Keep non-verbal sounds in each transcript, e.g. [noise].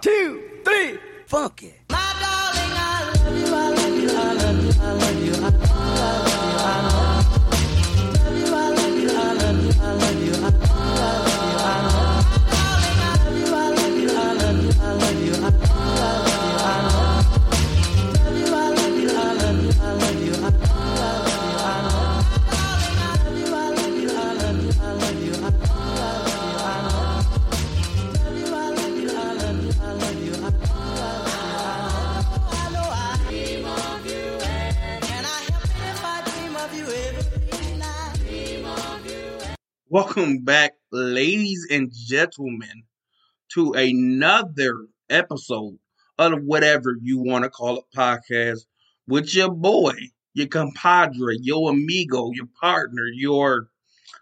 two, three, funky. Welcome back, ladies and gentlemen, to another episode of whatever you want to call it podcast with your boy, your compadre, your amigo, your partner, your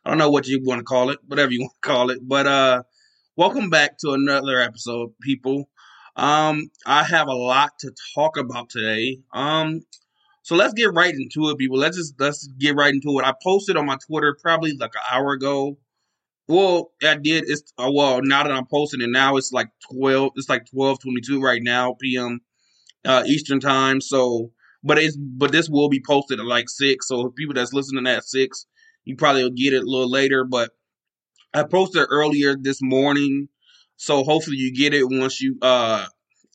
I don't know what you want to call it, whatever you [laughs] want to call it. But uh welcome back to another episode, people. Um I have a lot to talk about today. Um so let's get right into it, people. Let's just let's get right into it. I posted on my Twitter probably like an hour ago. Well, I did. It's uh, well now that I'm posting it now. It's like twelve. It's like twelve twenty two right now p.m. Uh, Eastern time. So, but it's but this will be posted at like six. So people that's listening at six, you probably will get it a little later. But I posted earlier this morning, so hopefully you get it once you uh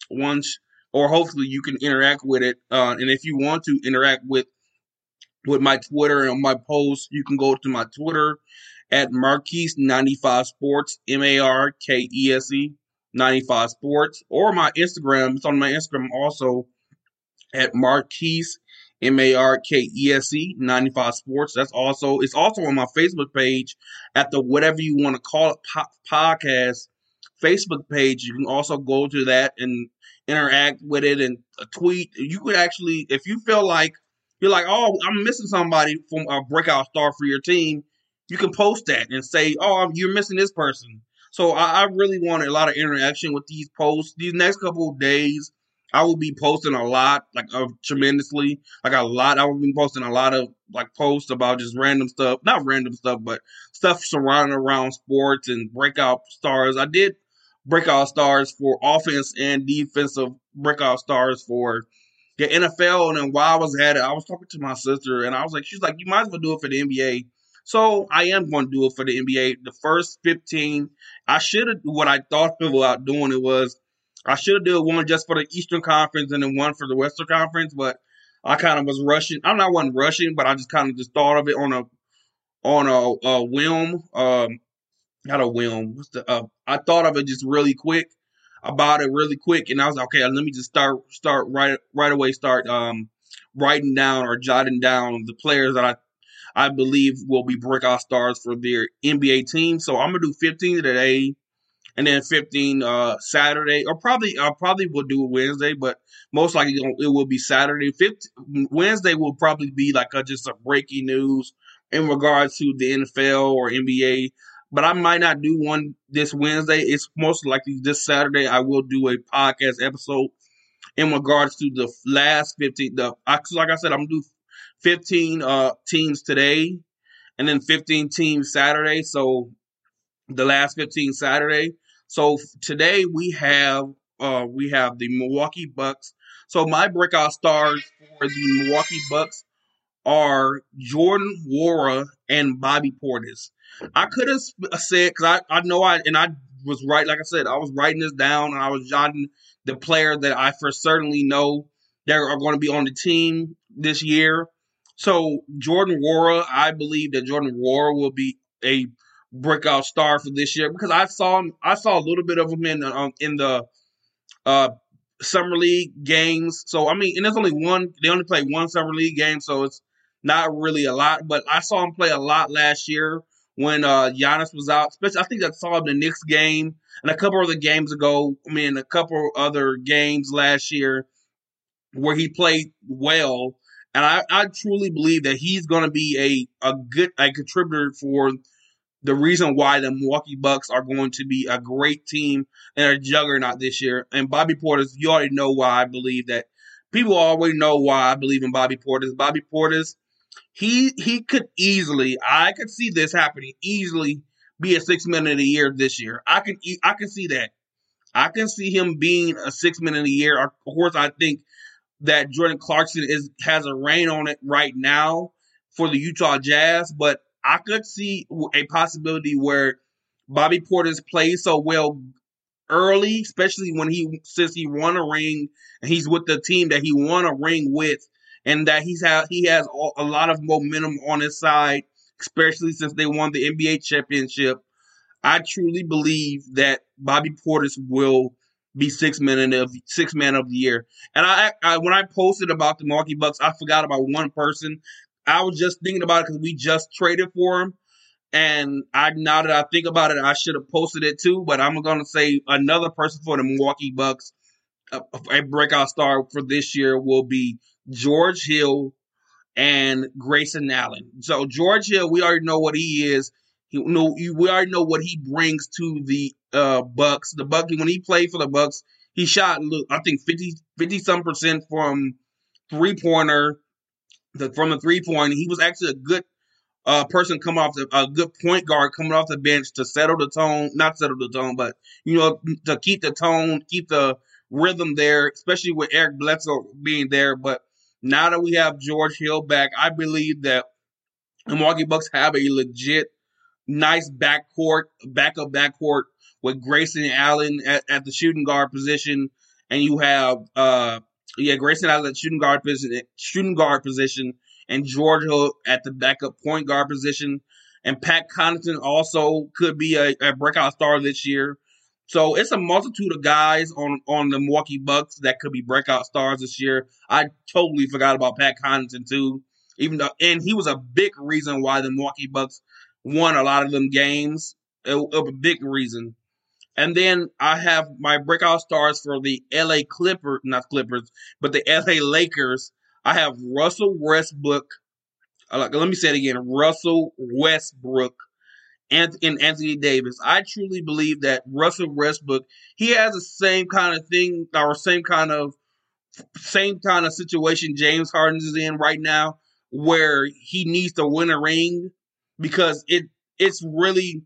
once or hopefully you can interact with it. Uh, and if you want to interact with with my Twitter and my posts, you can go to my Twitter at Markese95 Sports, M A R K E S E 95 Sports, or my Instagram. It's on my Instagram also at Markese M A R K E S E 95 Sports. That's also it's also on my Facebook page at the whatever you want to call it po- podcast Facebook page. You can also go to that and interact with it and a tweet. You could actually, if you feel like you're like, oh, I'm missing somebody from a breakout star for your team, you can post that and say, oh, you're missing this person. So I, I really want a lot of interaction with these posts. These next couple of days, I will be posting a lot, like uh, tremendously, like a lot. I will be posting a lot of like posts about just random stuff, not random stuff, but stuff surrounding around sports and breakout stars. I did breakout stars for offense and defensive breakout stars for the NFL. And then while I was at it, I was talking to my sister and I was like, she's like, you might as well do it for the NBA. So I am going to do it for the NBA. The first 15, I should have, what I thought about doing it was, I should have done one just for the Eastern Conference and then one for the Western Conference, but I kind of was rushing. I'm not one rushing, but I just kind of just thought of it on a on a, a whim. Um, not a whim. What's the? Uh, I thought of it just really quick about it really quick, and I was like, okay, let me just start start right right away. Start um writing down or jotting down the players that I I believe will be breakout stars for their NBA team. So I'm gonna do 15 today, and then 15 uh Saturday, or probably I probably will do Wednesday, but most likely it will be Saturday. 15, Wednesday will probably be like a, just a breaking news in regards to the NFL or NBA but I might not do one this Wednesday. It's most likely this Saturday. I will do a podcast episode in regards to the last 15. The like I said, I'm gonna do 15 uh teams today, and then 15 teams Saturday. So the last 15 Saturday. So today we have uh we have the Milwaukee Bucks. So my breakout stars for the Milwaukee Bucks are Jordan Nwora and Bobby Portis. I could have said because I, I know I and I was right. Like I said, I was writing this down and I was jotting the player that I for certainly know that are going to be on the team this year. So Jordan Nwora, I believe that Jordan Nwora will be a breakout star for this year because I saw him. I saw a little bit of him in um, in the uh, summer league games. So I mean, and there's only one. They only play one summer league game, so it's not really a lot. But I saw him play a lot last year when uh Giannis was out. Especially, I think I saw him the Knicks game and a couple other games ago. I mean, a couple other games last year where he played well. And I, I truly believe that he's going to be a, a good a contributor for the reason why the Milwaukee Bucks are going to be a great team and a juggernaut this year. And Bobby Portis, you already know why I believe that. People already know why I believe in Bobby Portis. Bobby Portis he he could easily, I could see this happening easily, be a six minute a year this year. I can I can see that. I can see him being a six minute a year. Of course, I think that Jordan Clarkson is has a reign on it right now for the Utah Jazz, but I could see a possibility where Bobby Portis plays so well early, especially when he since he won a ring and he's with the team that he won a ring with, and that he's he has a lot of momentum on his side, especially since they won the NBA championship. I truly believe that Bobby Portis will be six man of six man of the year. And I, I when I posted about the Milwaukee Bucks, I forgot about one person. I was just thinking about it because we just traded for him. And I now that I think about it, I should have posted it too. But I'm gonna say another person for the Milwaukee Bucks, a, a breakout star for this year will be George Hill and Grayson Allen. So George Hill, we already know what he is. He, we already know what he brings to the uh, Bucks. The Bucks when he played for the Bucks, he shot I think 50 50 some percent from three pointer. From the three point, he was actually a good uh, person coming off the a good point guard coming off the bench to settle the tone, not settle the tone, but you know to keep the tone, keep the rhythm there, especially with Eric Bledsoe being there. But now that we have George Hill back, I believe that the Milwaukee Bucks have a legit nice backcourt, backup backcourt with Grayson Allen at, at the shooting guard position, and you have uh yeah Grayson Allen at shooting guard position, shooting guard position, and George Hill at the backup point guard position, and Pat Connaughton also could be a, a breakout star this year. So it's a multitude of guys on on the Milwaukee Bucks that could be breakout stars this year. I totally forgot about Pat Connaughton too, even though and he was a big reason why the Milwaukee Bucks won a lot of them games. A, a big reason. And then I have my breakout stars for the LA Clippers, not Clippers, but the LA Lakers. I have Russell Westbrook. Uh, let me say it again Russell Westbrook and, Anthony Davis. I truly believe that Russell Westbrook, he has the same kind of thing or same kind of same kind of situation James Harden is in right now, where he needs to win a ring because it it's really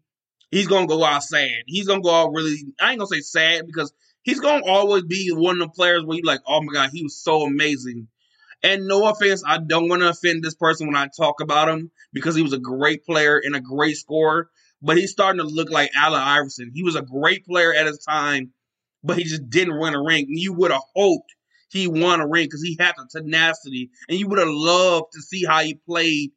he's gonna go out sad. He's gonna go out really. I ain't gonna say sad because he's gonna always be one of the players where you're like, oh my god, he was so amazing. And no offense, I don't want to offend this person when I talk about him because he was a great player and a great scorer. But he's starting to look like Allen Iverson. He was a great player at his time, but he just didn't win a ring. And You would have hoped he won a ring because he had the tenacity, and you would have loved to see how he played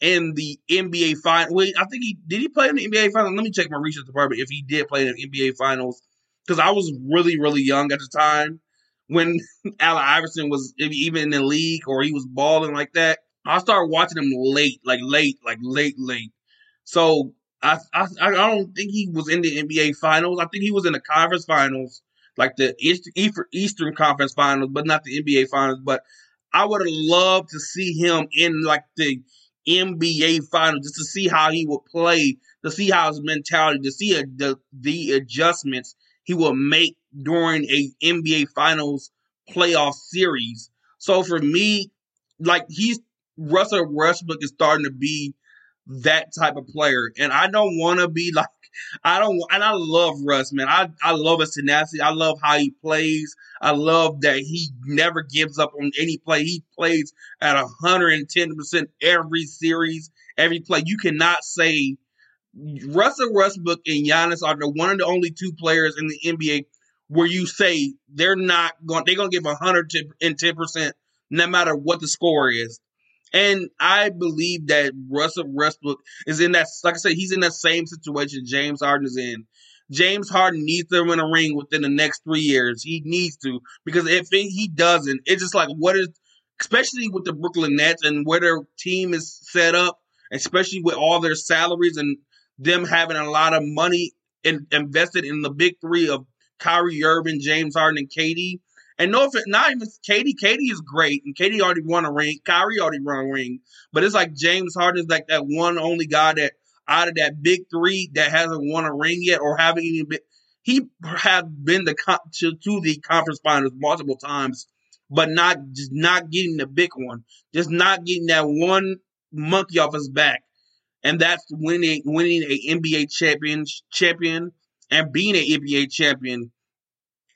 in the NBA final. Wait, I think he did he play in the NBA finals. Let me check my research department if he did play in the NBA finals because I was really really young at the time when [laughs] Allen Iverson was even in the league or he was balling like that. I started watching him late, like late, like late, late. So I, I I don't think he was in the NBA finals. I think he was in the conference finals, like the Eastern Conference finals, but not the NBA finals. But I would have loved to see him in like the NBA Finals just to see how he would play, to see how his mentality, to see a, the the adjustments he will make during a NBA finals playoff series. So for me, like he's Russell Westbrook is starting to be that type of player, and I don't want to be [laughs] like I don't, and I love Russ, man. I, I love his tenacity. I love how he plays. I love that he never gives up on any play. He plays at 110% every series, every play. You cannot say Russell Westbrook and Giannis are the one of the only two players in the NBA where you say they're not going, they're going to give 110% no matter what the score is. And I believe that Russell Westbrook is in that, like I said, he's in that same situation James Harden is in. James Harden needs to win a ring within the next three years. He needs to because if he doesn't, it's just like what is, especially with the Brooklyn Nets and where their team is set up, especially with all their salaries and them having a lot of money in, invested in the big three of Kyrie Irving, James Harden, and KD. And no, not even KD. KD is great, and KD already won a ring. Kyrie already won a ring. But it's like James Harden is like that one only guy that out of that big three that hasn't won a ring yet or haven't even been. He have been the to, to the conference finals multiple times, but not just not getting the big one, just not getting that one monkey off his back, and that's winning winning a NBA champion champion and being an NBA champion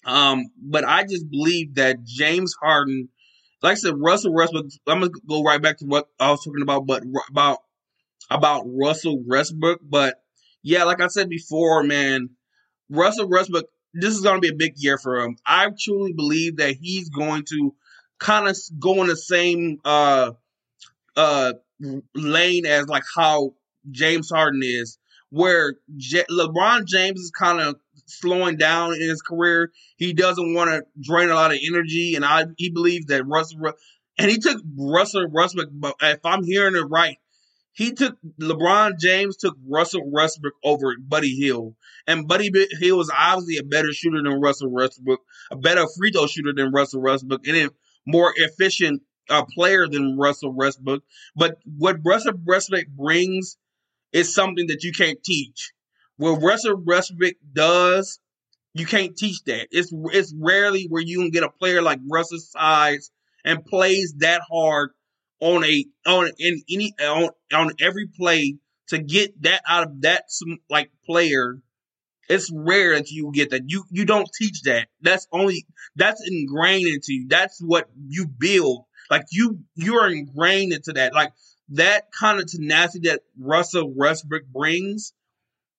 Um, but I just believe that James Harden, like I said, Russell Westbrook. I'm gonna go right back to what I was talking about, but about about Russell Westbrook. But yeah, like I said before, man, Russell Westbrook. This is gonna be a big year for him. I truly believe that he's going to kind of go in the same uh uh lane as like how James Harden is, where LeBron James is kind of slowing down in his career. He doesn't want to drain a lot of energy, and I he believes that Russell and he took Russell Westbrook. But if I'm hearing it right, he took LeBron James took Russell Westbrook over Buddy Hield, and Buddy Hield was obviously a better shooter than Russell Westbrook, a better free throw shooter than Russell Westbrook, and a more efficient uh, player than Russell Westbrook. But what Russell Westbrook brings is something that you can't teach. What Russell Westbrook does, you can't teach that. It's it's rarely where you can get a player like Russell's size and plays that hard on a on in any on on every play to get that out of that like player. It's rare that you get that. You you don't teach that. That's only that's ingrained into you. That's what you build. Like you you're ingrained into that. Like that kind of tenacity that Russell Westbrook brings,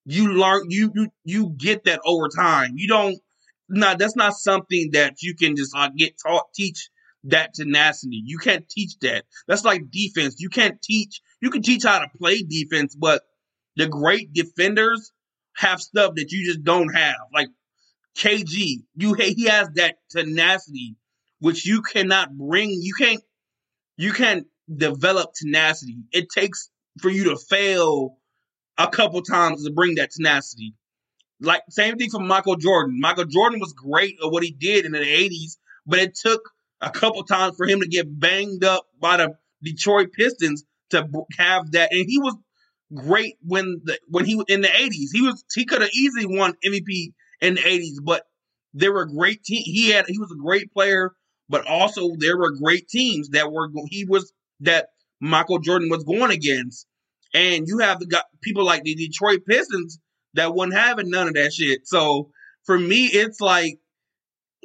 you learn you you you get that over time. You don't not that's not something that you can just like get taught teach that tenacity. You can't teach that. That's like defense. You can't teach you can teach how to play defense, but the great defenders have stuff that you just don't have. Like KG, you he has that tenacity which you cannot bring. You can't you can't develop tenacity. It takes for you to fail a couple times to bring that tenacity. Like same thing for Michael Jordan. Michael Jordan was great at what he did in the 80s, but it took a couple times for him to get banged up by the Detroit Pistons to have that and he was great when the when he was in the 80s. He was he could have easily won MVP in the 80s, but there were great team. He had he was a great player, but also there were great teams that were he was that Michael Jordan was going against. And you have got people like the Detroit Pistons that wouldn't have none of that shit. So for me, it's like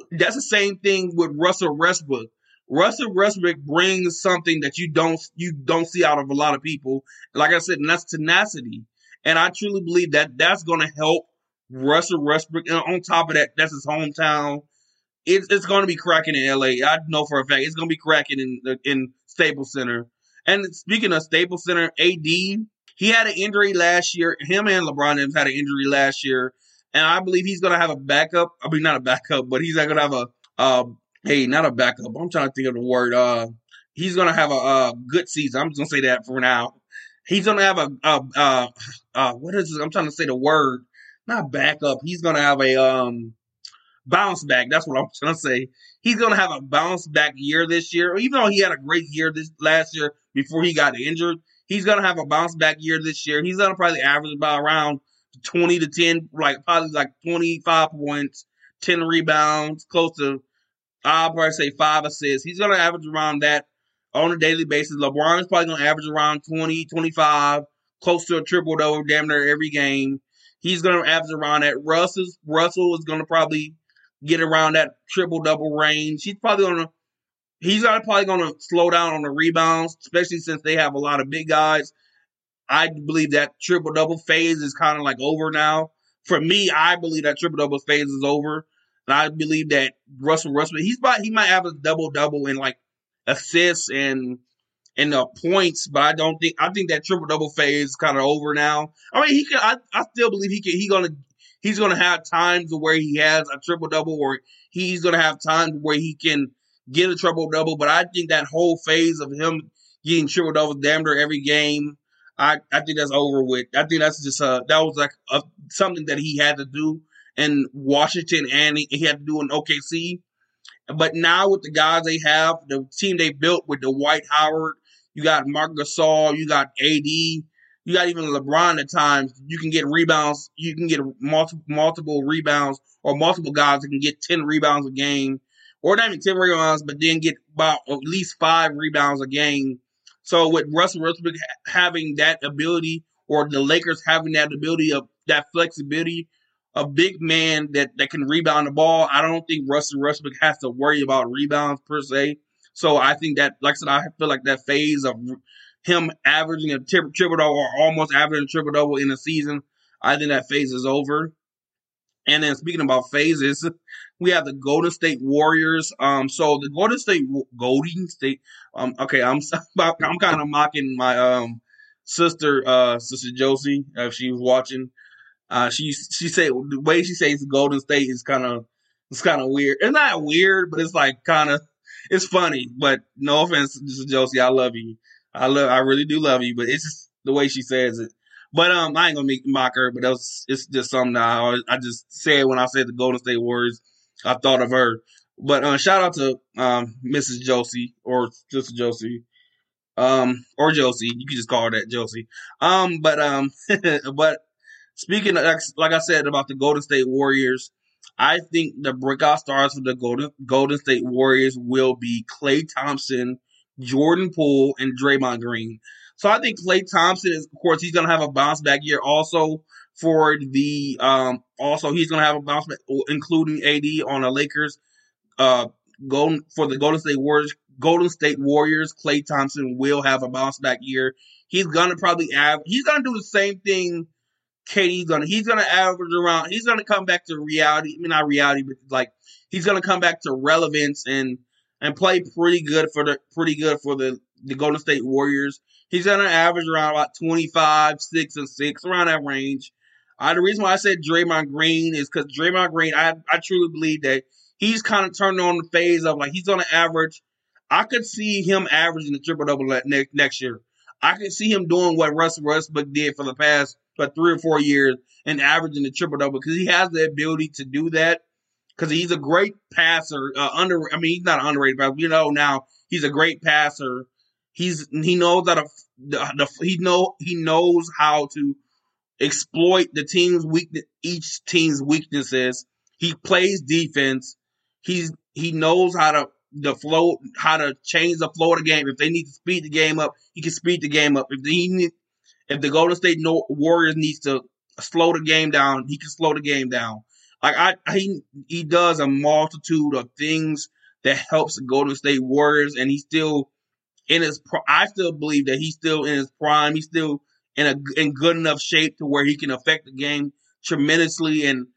that's the same thing with Russell Westbrook. Russell Westbrook brings something that you don't you don't see out of a lot of people. Like I said, and that's tenacity. And I truly believe that that's going to help Russell Westbrook. And on top of that, that's his hometown. It's, it's going to be cracking in LA. I know for a fact it's going to be cracking in in Staples Center. And speaking of Staples Center, AD, he had an injury last year. Him and LeBron James had an injury last year. And I believe he's going to have a backup. I mean, not a backup, but he's not going to have a, uh, hey, not a backup. I'm trying to think of the word. Uh, he's going to have a, a, good season. I'm just going to say that for now. He's going to have a, a, a, a what is it? I'm trying to say the word. Not backup. He's going to have a, um, bounce back. That's what I'm [laughs] trying to say. He's going to have a bounce back year this year. Even though he had a great year this last year before he got injured, he's going to have a bounce back year this year. He's going to probably average about around 20 to 10, like probably like 25 points, 10 rebounds, close to, I'll probably say five assists. He's going to average around that on a daily basis. LeBron is probably going to average around 20, 25, close to a triple double damn near every game. He's going to average around that. Russell's, Russell is going to probably get around that triple double range. He's probably gonna he's probably gonna slow down on the rebounds, especially since they have a lot of big guys. I believe that triple double phase is kind of like over now. For me, I believe that triple double phase is over. And I believe that Russell Russell he's about he might have a double double in like assists and and the points, but I don't think I think that triple double phase is kind of over now. I mean, he can. I, I still believe he can. He gonna he's going to have times where he has a triple double, or he's going to have times where he can get a triple double. But I think that whole phase of him getting triple double damn near every game, I, I think that's over with. I think that's just uh that was like a, something that he had to do in Washington and he, he had to do in OKC. But now with the guys they have, the team they built with the Dwight Howard, you got Marc Gasol, you got AD, you got even LeBron at times. You can get rebounds. You can get multiple multiple rebounds or multiple guys that can get ten rebounds a game, or not even ten rebounds, but then get about at least five rebounds a game. So with Russell Westbrook having that ability, or the Lakers having that ability of that flexibility a big man that, that can rebound the ball. I don't think Russell Westbrook has to worry about rebounds per se. So I think that, like I said, I feel like that phase of him averaging a triple double or almost averaging a triple double in a season, I think that phase is over. And then speaking about phases, we have the Golden State Warriors. Um, so the Golden State Golden State. Um, okay, I'm [laughs] I'm kind of mocking my um sister, uh, sister Josie, if she was watching. Uh, she she said the way she says Golden State is kind of it's kind of weird. It's not weird, but it's like kind of it's funny. But no offense, Josie, I love you. I love I really do love you, but it's just the way she says it. But um, I ain't gonna make, mock her, but that was, it's just something that I, I just said when I said the Golden State Warriors. I thought of her. But uh, shout out to um, Mrs. Josie or Sister Josie, um, or Josie. You can just call her that Josie. Um, but um, [laughs] but speaking of, like I said about the Golden State Warriors, I think the breakout stars for the Golden Golden State Warriors will be Klay Thompson, Jordan Poole, and Draymond Green. So I think Klay Thompson is, of course, he's going to have a bounce back year. Also for the, um, also he's going to have a bounce back, including AD on the Lakers. Uh, golden for the Golden State Warriors. Golden State Warriors. Klay Thompson will have a bounce back year. He's gonna probably have. He's gonna do the same thing. KD's gonna. He's gonna average around. He's gonna come back to reality. I mean, not reality, but like he's gonna come back to relevance and and play pretty good for the pretty good for the the Golden State Warriors. He's to average around about 25, 6, and 6, around that range. Uh, the reason why I said Draymond Green is because Draymond Green, I, I truly believe that he's kind of turned on the phase of like he's going to average. I could see him averaging the triple double next, next year. I could see him doing what Russell Westbrook did for the past for three or four years and averaging the triple double because he has the ability to do that because he's a great passer. Uh, under, I mean, he's not underrated, but you know now he's a great passer He's he knows that a, the, he know he knows how to exploit the team's weakness, each team's weaknesses. He plays defense. He's he knows how to the flow, how to change the flow of the game. If they need to speed the game up, he can speed the game up. If he need, if the Golden State Warriors needs to slow the game down, he can slow the game down. Like I, he he does a multitude of things that helps the Golden State Warriors, and he's still in his. I still believe that he's still in his prime. He's still in a in good enough shape to where he can affect the game tremendously. And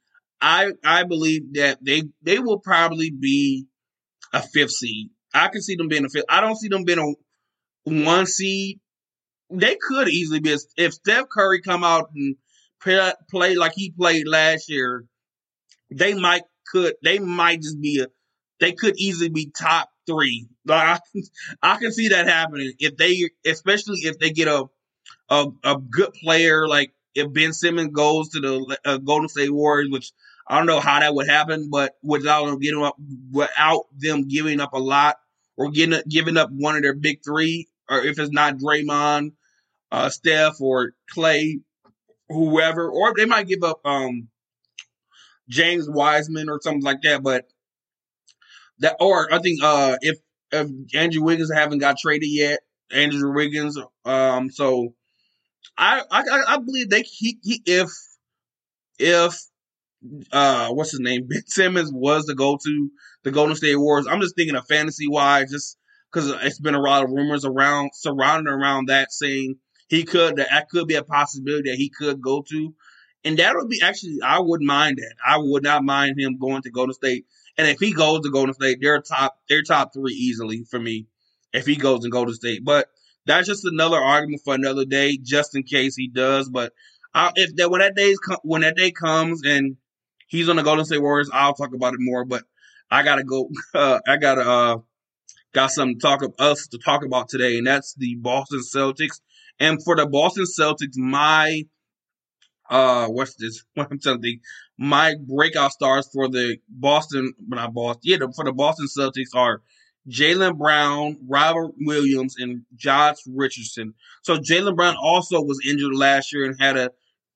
I I believe that they they will probably be a fifth seed. I can see them being a fifth. I don't see them being a one seed. They could easily be a, if Steph Curry come out and play, play like he played last year. They might could they might just be a they could easily be top three. I, I can see that happening if they, especially if they get a a, a good player like if Ben Simmons goes to the uh, Golden State Warriors, which I don't know how that would happen, but without them getting up, without them giving up a lot or getting giving up one of their big three, or if it's not Draymond, uh, Steph, or Klay, whoever, or they might give up um, James Wiseman or something like that. But that or I think uh if if Andrew Wiggins haven't got traded yet, Andrew Wiggins. Um, so I I I believe they he, he if if uh what's his name [laughs] Ben Simmons was to go to the Golden State Warriors. I'm just thinking of fantasy wise, just because it's been a lot of rumors around surrounding around that saying he could that could be a possibility that he could go to. And that would be actually I wouldn't mind that. I would not mind him going to Golden State and if he goes to Golden State, they're top they're top three easily for me. If he goes to Golden State, but that's just another argument for another day, just in case he does. But I, if that when that day when that day comes and he's on the Golden State Warriors, I'll talk about it more. But I gotta go. [laughs] Uh, I gotta uh, got something to talk of us to talk about today, and that's the Boston Celtics. And for the Boston Celtics, my uh, what's this? [laughs] I'm trying to. My breakout stars for the Boston, not Boston, yeah, for the Boston Celtics are Jaylen Brown, Robert Williams, and Josh Richardson. So Jaylen Brown also was injured last year and had a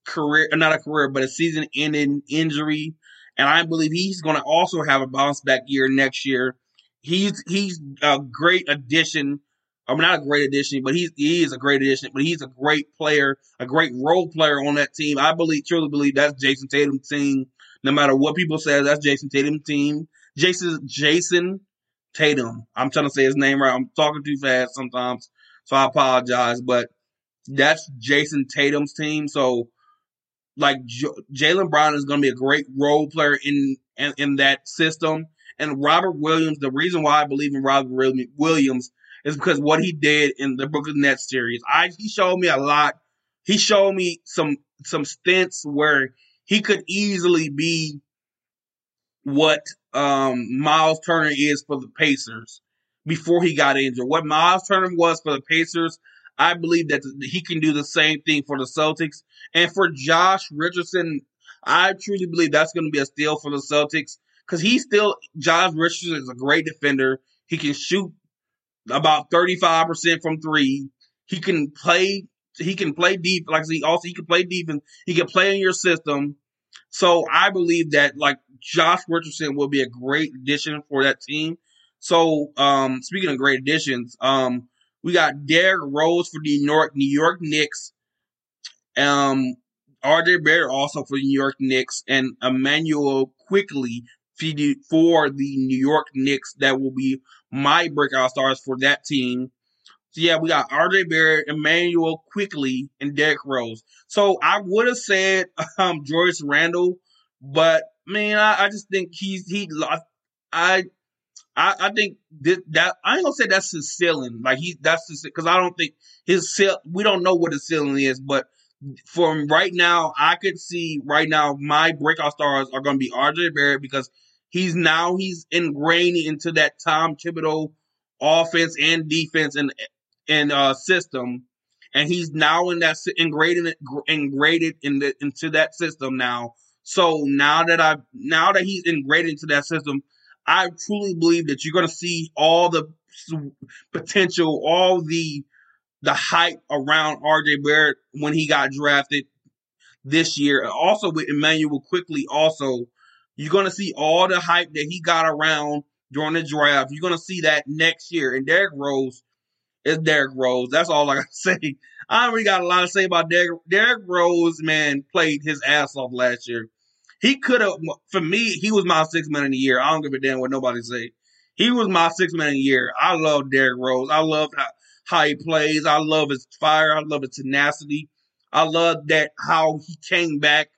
career, not a career, but a season-ending injury. And I believe he's to also have a bounce back year next year. He's he's a great addition I mean, not a great addition, but he's he is a great addition. But he's a great player, a great role player on that team. I believe, truly believe that's Jayson Tatum's team No matter what people say, that's Jayson Tatum's team. Jayson Jayson Tatum. I'm trying to say his name right. I'm talking too fast sometimes, so I apologize. But that's Jayson Tatum's team. So, like J- Jaylen Brown is going to be a great role player in, in in that system. And Robert Williams, the reason why I believe in Robert Williams is because what he did in the Brooklyn Nets series. I he showed me a lot. He showed me some some stints where he could easily be what um, Miles Turner is for the Pacers before he got injured. What Miles Turner was for the Pacers, I believe that he can do the same thing for the Celtics. And for Josh Richardson, I truly believe that's going to be a steal for the Celtics because he's still Josh Richardson is a great defender. He can shoot about 35% from three. He can play he can play deep like he also he can play defense. He can play in your system. So I believe that like Josh Richardson will be a great addition for that team. So um speaking of great additions, um we got Derrick Rose for the New York New York Knicks. Um RJ Barrett also for the New York Knicks and Immanuel Quickley for the New York Knicks that will be my breakout stars for that team. So yeah, we got RJ Barrett, Immanuel Quickley, and Derrick Rose. So I would have said [laughs] um Julius Randle, but man, I, I just think he's he I I, I think that, that I ain't gonna say that's his ceiling. Like he that's because I don't think his ceil- we don't know what his ceiling is, but from right now, I could see right now my breakout stars are gonna be RJ Barrett because he's now he's ingrained into that Tom Thibodeau offense and defense and and uh, system, and he's now in that ingrained ingrained in the, into that system now. So now that I now that he's ingrained into that system, I truly believe that you're going to see all the potential, all the the hype around RJ Barrett when he got drafted this year. Also with Immanuel Quickley also you're going to see all the hype that he got around during the draft. You're going to see that next year. And Derrick Rose is Derrick Rose. That's all I got to [laughs] say. I already got a lot to say about Derrick. Derrick Rose, man, played his ass off last year. He could have, for me, he was my six man of the year. I don't give a damn what nobody say. He was my six man of the year. I love Derrick Rose. I love how, how he plays. I love his fire. I love his tenacity. I love that how he came back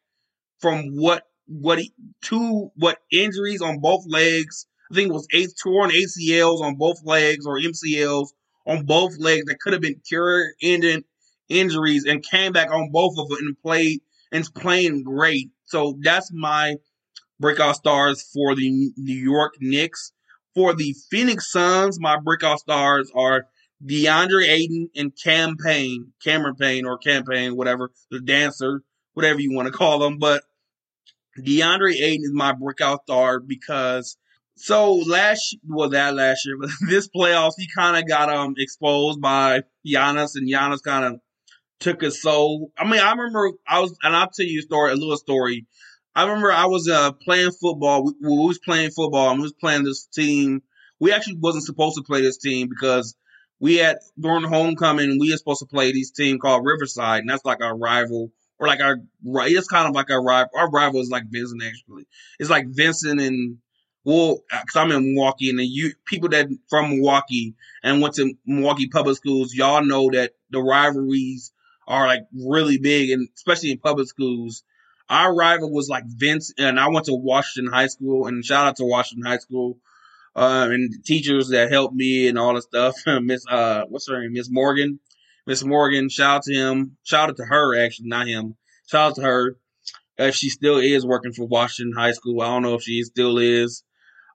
from what what he two what injuries on both legs. I think it was eight torn ACLs on both legs or MCLs on both legs that could have been career ending injuries and came back on both of them and played and playing great. So that's my breakout stars for the New York Knicks. For the Phoenix Suns, my breakout stars are DeAndre Ayton and Cam Payne, Cameron Payne or Campaign, whatever, the dancer, whatever you want to call them. But DeAndre Ayton is my breakout star because so last well that last year, [laughs] but this playoffs he kind of got um exposed by Giannis, and Giannis kind of took his soul. I mean, I remember I was, and I'll tell you a story, a little story. I remember I was uh playing football. We, we was playing football, and we was playing this team. We actually wasn't supposed to play this team because we had during homecoming we were supposed to play this team called Riverside, and that's like our rival or like our. It's kind of like our rival. Our rival is like Vincent actually. It's like Vincent and well, because I'm in Milwaukee, and the you people that from Milwaukee and went to Milwaukee public schools, y'all know that the rivalries are like really big, and especially in public schools. Our rival was like Vince, and I went to Washington High School, and shout out to Washington High School, uh, and teachers that helped me and all the stuff. [laughs] Miss, uh, what's her name? Miss Morgan. Miss Morgan, shout out to him. Shout out to her, actually, not him. Shout out to her. If she still is working for Washington High School, I don't know if she still is.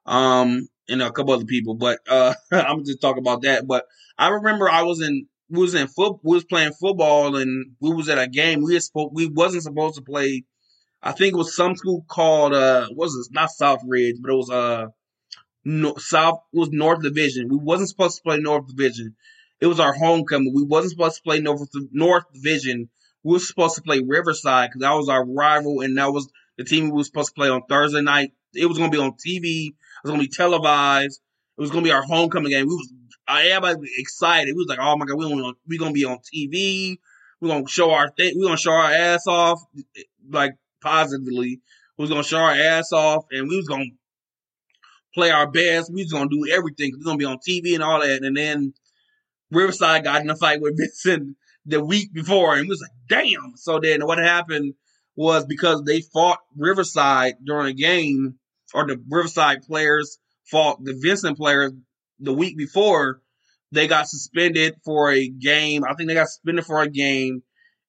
Um, and a couple other people, but uh, [laughs] I'm just talking about that. But I remember I was in we was in foot we was playing football and we was at a game. We was we wasn't supposed to play. I think it was some school called uh was it not South Ridge, but it was uh no, South was North Division. We wasn't supposed to play North Division. It was our homecoming. We wasn't supposed to play North North Division. We were supposed to play Riverside because that was our rival, and that was the team we were supposed to play on Thursday night. It was going to be on TV. It was going to be televised. It was going to be our homecoming game. We was everybody was excited. We was like, oh my god, we gonna we gonna be on TV. We're gonna show our thing. We're gonna show our ass off, like positively. We was gonna show our ass off, and we was gonna play our best. We was gonna do everything. We was gonna be on TV and all that. And then Riverside got in a fight with Vincent the week before, and was like, damn. So then what happened was because they fought Riverside during a game, or the Riverside players fought the Vincent players the week before. They got suspended for a game. I think they got suspended for a game,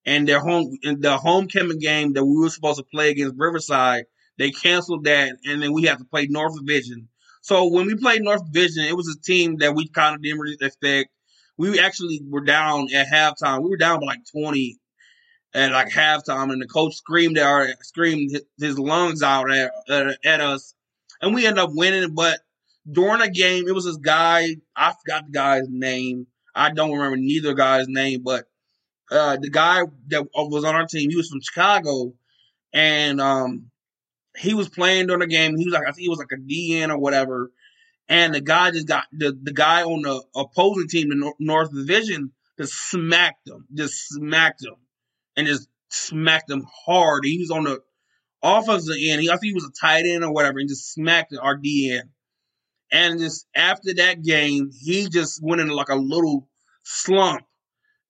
and their home the homecoming game that we were supposed to play against Riverside, they canceled that, and then we had to play North Division. So when we played North Division, it was a team that we kind of didn't really expect. We actually were down at halftime. We were down by like twenty at like halftime, and the coach screamed at our, screamed his, lungs out at, uh, at us, and we ended up winning. But during the game, it was this guy. I forgot the guy's name. I don't remember neither guy's name, but uh, the guy that was on our team, he was from Chicago, and um, he was playing during the game. He was like, I think he was like a DN or whatever. And the guy just got the, the guy on the opposing team, the North Division, just smacked him, just smacked him, and just smacked him hard. He was on the offensive end. He, I think he was a tight end or whatever, and just smacked our DN. And just after that game, he just went into like a little slump.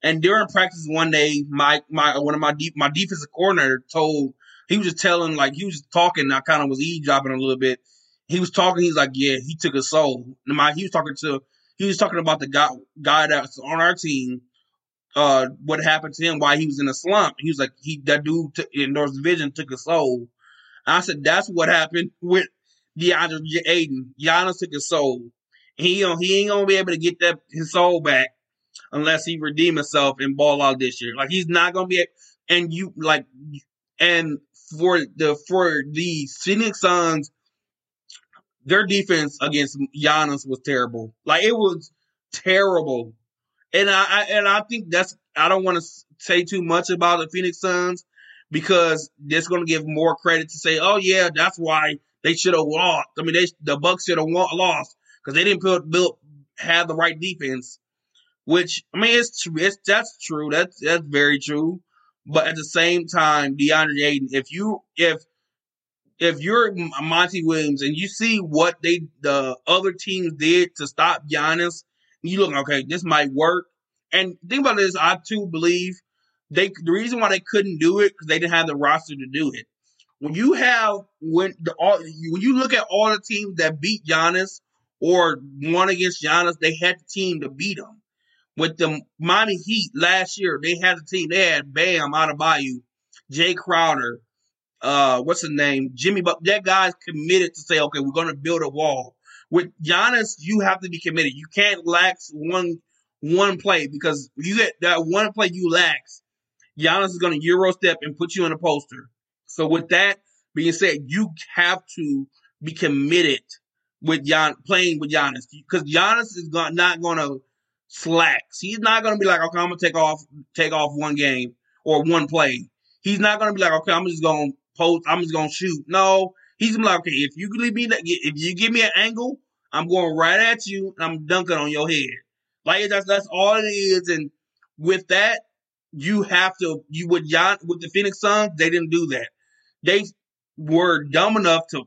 And during practice one day, my my one of my deep my defensive coordinator told he was just telling like he was just talking. I kind of was eavesdropping a little bit. He was talking. He's like, yeah, he took a soul. He was talking to he was talking about the guy guy that's on our team. Uh, what happened to him? Why he was in a slump? He was like, he that dude in North Division took a soul. I said that's what happened with DeAndre Ayton. Giannis took his soul. He he ain't gonna be able to get that his soul back unless he redeem himself and ball out this year. Like he's not gonna be. And you like, and for the for the Phoenix Suns, their defense against Giannis was terrible. Like it was terrible, and I, I and I think that's I don't want to say too much about the Phoenix Suns because that's going to give more credit to say, oh yeah, that's why they should have lost. I mean, they the Bucks should have lost because they didn't build, build have the right defense. Which I mean, it's true. It's that's true. That's that's very true. But at the same time, DeAndre Ayton, if you if if you're Monty Williams and you see what they the other teams did to stop Giannis, you look okay, this might work. And think about this, I too believe they the reason why they couldn't do it because they didn't have the roster to do it. When you have when the all when you look at all the teams that beat Giannis or won against Giannis, they had the team to beat them. with the Miami Heat last year, they had a team. They had Bam Adebayo, Jay Crowder, uh, what's his name, Jimmy. But that guy's committed to say, okay, we're going to build a wall. With Giannis, you have to be committed. You can't lax one one play because you get that one play you lax. Giannis is going to euro step and put you in a poster. So with that being said, you have to be committed with Gian, playing with Giannis because Giannis is not going to slack. He's not gonna be like, okay, I'm gonna take off take off one game or one play. He's not gonna be like, okay, I'm just gonna post, I'm just gonna shoot. No, he's gonna be like, okay, if you leave me that, if you give me an angle, I'm going right at you and I'm dunking on your head. Like that's that's all it is. And with that, you have to you with John with the Phoenix Suns, they didn't do that. They were dumb enough to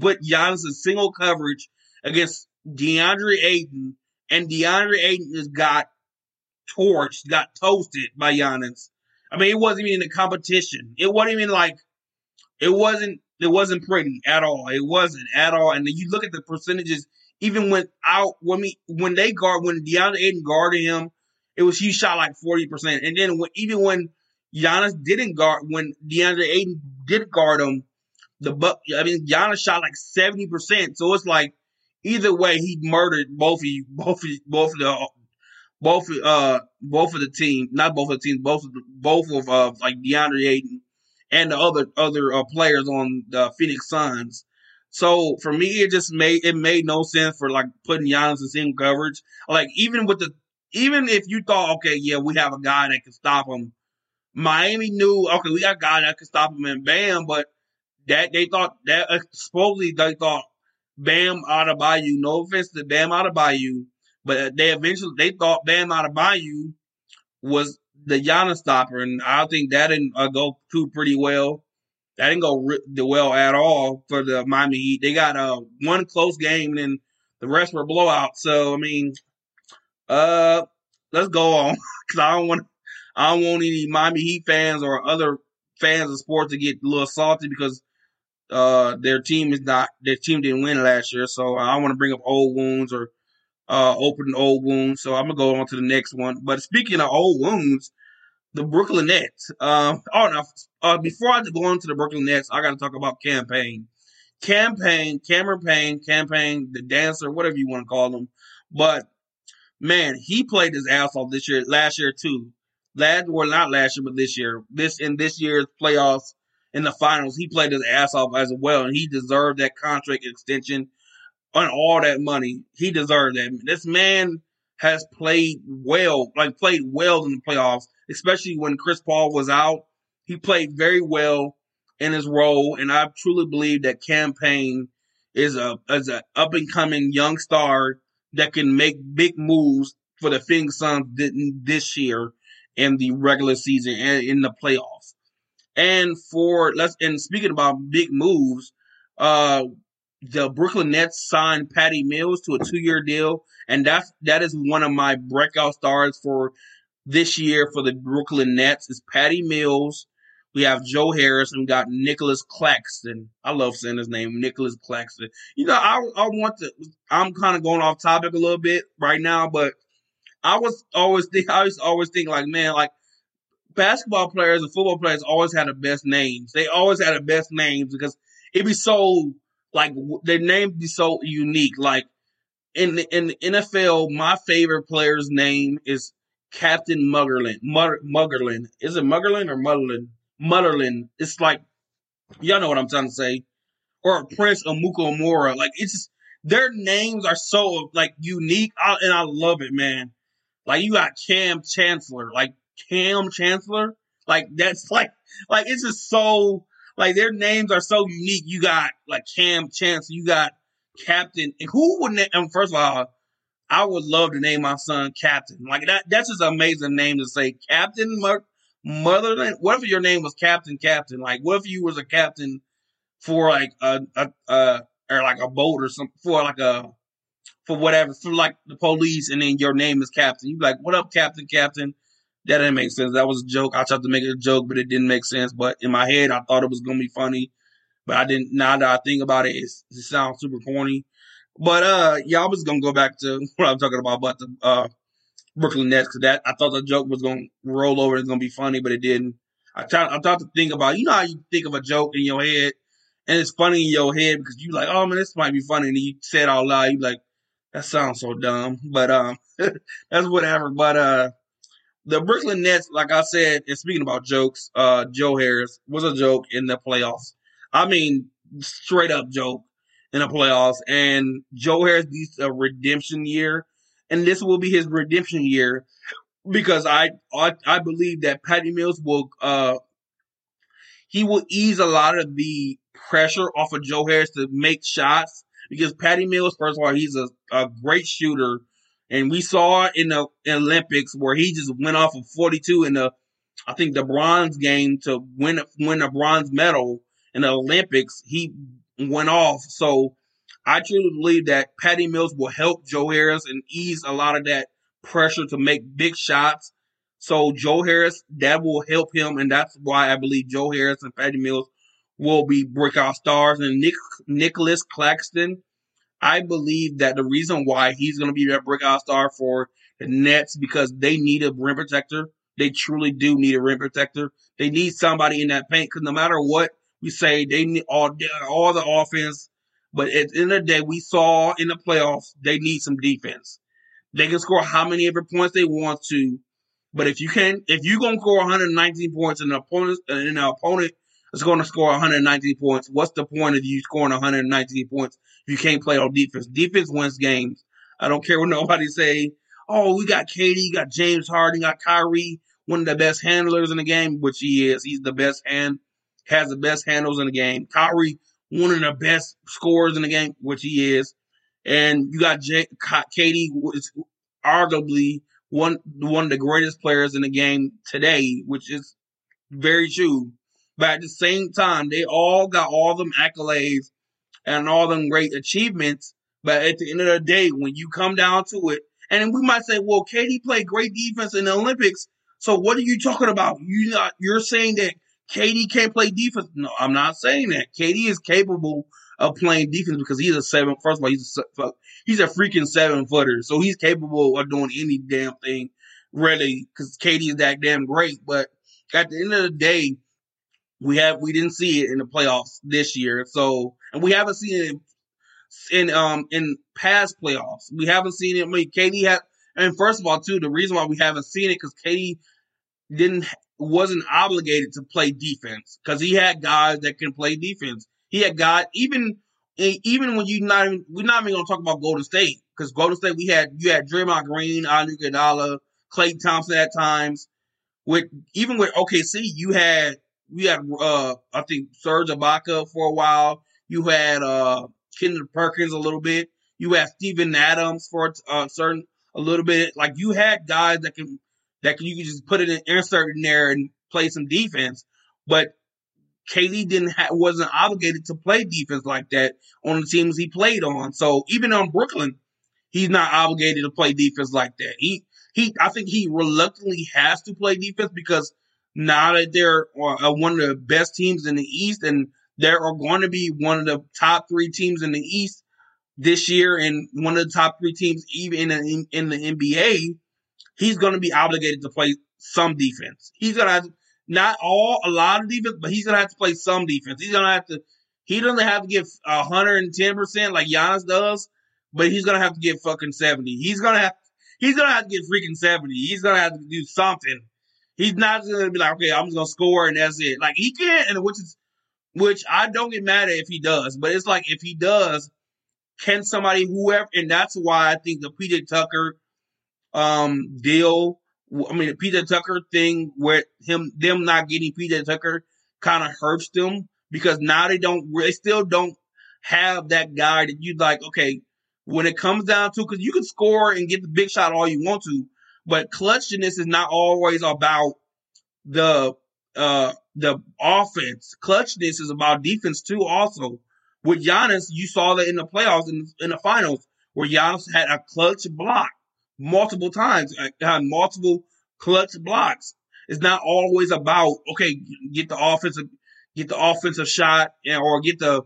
put Giannis in single coverage against DeAndre Ayton and DeAndre Ayton just got torched, got toasted by Giannis. I mean, it wasn't even a competition. It wasn't even like it wasn't it wasn't pretty at all. It wasn't at all. And then you look at the percentages, even when out when we when they guard when DeAndre Ayton guarded him, it was he shot like forty percent. And then when, even when Giannis didn't guard when DeAndre Ayton did guard him, the buck I mean Giannis shot like seventy percent. So it's like either way, he murdered both of [laughs] both of both of the both uh both of the team, not both of the teams, both of the, both of uh like DeAndre Ayton and the other other uh, players on the Phoenix Suns. So for me, it just made it made no sense for like putting Giannis in single coverage. Like even with the even if you thought, okay, yeah, we have a guy that can stop him. Miami knew, okay, we got a guy that can stop him and bam, but that they thought that uh, supposedly they thought Bam Adebayo. No offense to Bam Adebayo, but they eventually they thought Bam Adebayo was the Giannis stopper, and I think that didn't uh, go too pretty well. that didn't go re- well at all for the Miami Heat. They got uh, one close game and then the rest were blowouts. So I mean, uh, let's go on [laughs] because I don't want I don't want any Miami Heat fans or other fans of sports to get a little salty because uh, their team is not their team didn't win last year. So I don't want to bring up old wounds or uh, open old wounds. So I'm gonna go on to the next one. But speaking of old wounds, the Brooklyn Nets. Um, oh no, uh, before I go on to the Brooklyn Nets, I got to talk about Cam Payne. Campaign, Cameron Payne, campaign, the dancer, whatever you want to call him. But man, he played his ass off this year, last year too. Last, well, not last year, but this year. This in this year's playoffs in the finals, he played his ass off as well, and he deserved that contract extension on all that money. He deserved that. This man has played well, like played well in the playoffs, especially when Chris Paul was out. He played very well in his role, and I truly believe that campaign is a as an up and coming young star that can make big moves for the Phoenix Suns this year in the regular season and in the playoffs. And for let's and speaking about big moves, uh the Brooklyn Nets signed Patty Mills to a two year deal, and that's that is one of my breakout stars for this year for the Brooklyn Nets is Patty Mills. We have Joe Harris and we got Nicholas Claxton. I love saying his name, Nicholas Claxton. You know, I I want to. I'm kind of going off topic a little bit right now, but I was always think I was always think like, man, like basketball players and football players always had the best names. They always had the best names because it'd be so like their name be so unique. Like in the, in the NFL, my favorite player's name is Captain Muggerland. Muggerland. Is it Muggerland or Mutterland? Mutterland. It's like y'all know what I'm trying to say. Or Prince Amukamara. Like it's just, their names are so like unique, I, and I love it, man. Like you got Kam Chancellor, like Kam Chancellor, like that's [laughs] like like it's just so like their names are so unique. You got like Cam Chance, you got Captain. And who would name? And first of all, I would love to name my son Captain. Like that. That's just an amazing name to say, Captain Motherland. What if your name was Captain Captain? Like what if you was a captain for like a, a, a or like a boat or something for like a for whatever for like the police, and then your name is Captain. You like, what up, Captain Captain? That didn't make sense. That was a joke. I tried to make it a joke, but it didn't make sense. But in my head, I thought it was gonna be funny. But I didn't. Now that I think about it, it sounds super corny. But uh, yeah, I was gonna go back to [laughs] what I'm talking about, about the uh Brooklyn Nets because that I thought the joke was gonna roll over and it's gonna be funny, but it didn't. I tried. I thought to think about. You know how you think of a joke in your head, and it's funny in your head because you like, oh man, this might be funny, and you said out loud. You like, that sounds so dumb, but um, [laughs] that's whatever. But uh, the Brooklyn Nets, like I said, and speaking about jokes, uh, Joe Harris was a joke in the playoffs. I mean, straight up joke in the playoffs. And Joe Harris needs a redemption year, and this will be his redemption year because I I, I believe that Patty Mills will uh he will ease a lot of the pressure off of Joe Harris to make shots because Patty Mills, first of all, he's a, a great shooter and we saw in the Olympics where he just went off of 42 in the, I think the bronze game to win win a bronze medal in the Olympics. He went off. So I truly believe that Patty Mills will help Joe Harris and ease a lot of that pressure to make big shots. So Joe Harris, that will help him, and that's why I believe Joe Harris and Patty Mills will be breakout stars. And Nick Nicholas Claxton, I believe that the reason why he's going to be that breakout star for the Nets because they need a rim protector. They truly do need a rim protector. They need somebody in that paint because no matter what we say, they need all all the offense. But at the end of the day, we saw in the playoffs they need some defense. They can score how many ever points they want to, but if you can, if you're gonna score 119 points and the opponent and an opponent is going to score 119 points, what's the point of you scoring 119 points you can't play on defense. Defense wins games. I don't care what [laughs] nobody say. Oh, we got KD, got James Harden, got Kyrie, one of the best handlers in the game, which he is. He's the best hand, has the best handles in the game. Kyrie, one of the best scorers in the game, which he is. And you got J- KD, is arguably one one of the greatest players in the game today, which is very true. but at the same time, they all got all them accolades and all them great achievements. But at the end of the day, when you come down to it, and we might say, well, KD played great defense in the Olympics. So what are you talking about? You not you're saying that KD can't play defense? No, I'm not saying that. KD is capable of playing defense because he's a seven. First of all, he's a he's a freaking seven footer, so he's capable of doing any damn thing, really. Because KD is that damn great. But at the end of the day, we have we didn't see it in the playoffs this year. So and we haven't seen it in, um in past playoffs. We haven't seen it. I mean, KD had and first of all, too, the reason why we haven't seen it because KD didn't wasn't obligated to play defense because he had guys that can play defense. He had guys even even when you not even, we're not even gonna talk about Golden State because Golden State we had you had Draymond Green, Ali Iguodala, Klay Thompson at times. With even with OKC, you had we had uh I think Serge Ibaka for a while. You had uh Kendrick Perkins a little bit. You had Steven Adams for a uh, certain a little bit. Like you had guys that can that can, you can just put it in insert in there and play some defense. But KD didn't ha- wasn't obligated to play defense like that on the teams he played on. So even on Brooklyn, he's not obligated to play defense like that. He he I think he reluctantly has to play defense because now that they're uh, one of the best teams in the East and they are going to be one of the top three teams in the East this year and one of the top three teams even in, in the NBA, he's going to be obligated to play some defense. He's going to have not all a lot of defense, but he's going to have to play some defense. He's going to have to. He doesn't have to give 110 percent like Giannis does, but he's going to have to give fucking 70. He's going to have. He's going to have to get freaking 70. He's going to have to do something. He's not going to be like, okay, I'm just going to score and that's it. Like he can't, and which is, which I don't get mad at if he does, but it's like if he does, can somebody, whoever, and that's why I think the PJ Tucker um, deal, I mean, the PJ Tucker thing where him, them not getting PJ Tucker kind of hurts them because now they don't, they still don't have that guy that you like, okay, when it comes down to, because you can score and get the big shot all you want to, but clutchiness is not always about the uh the offense. Clutchness is about defense too. Also, with Giannis, you saw that in the playoffs in, in the finals where Giannis had a clutch block multiple times, uh, had multiple clutch blocks. It's not always about okay, get the offensive, get the offensive shot, and, or get the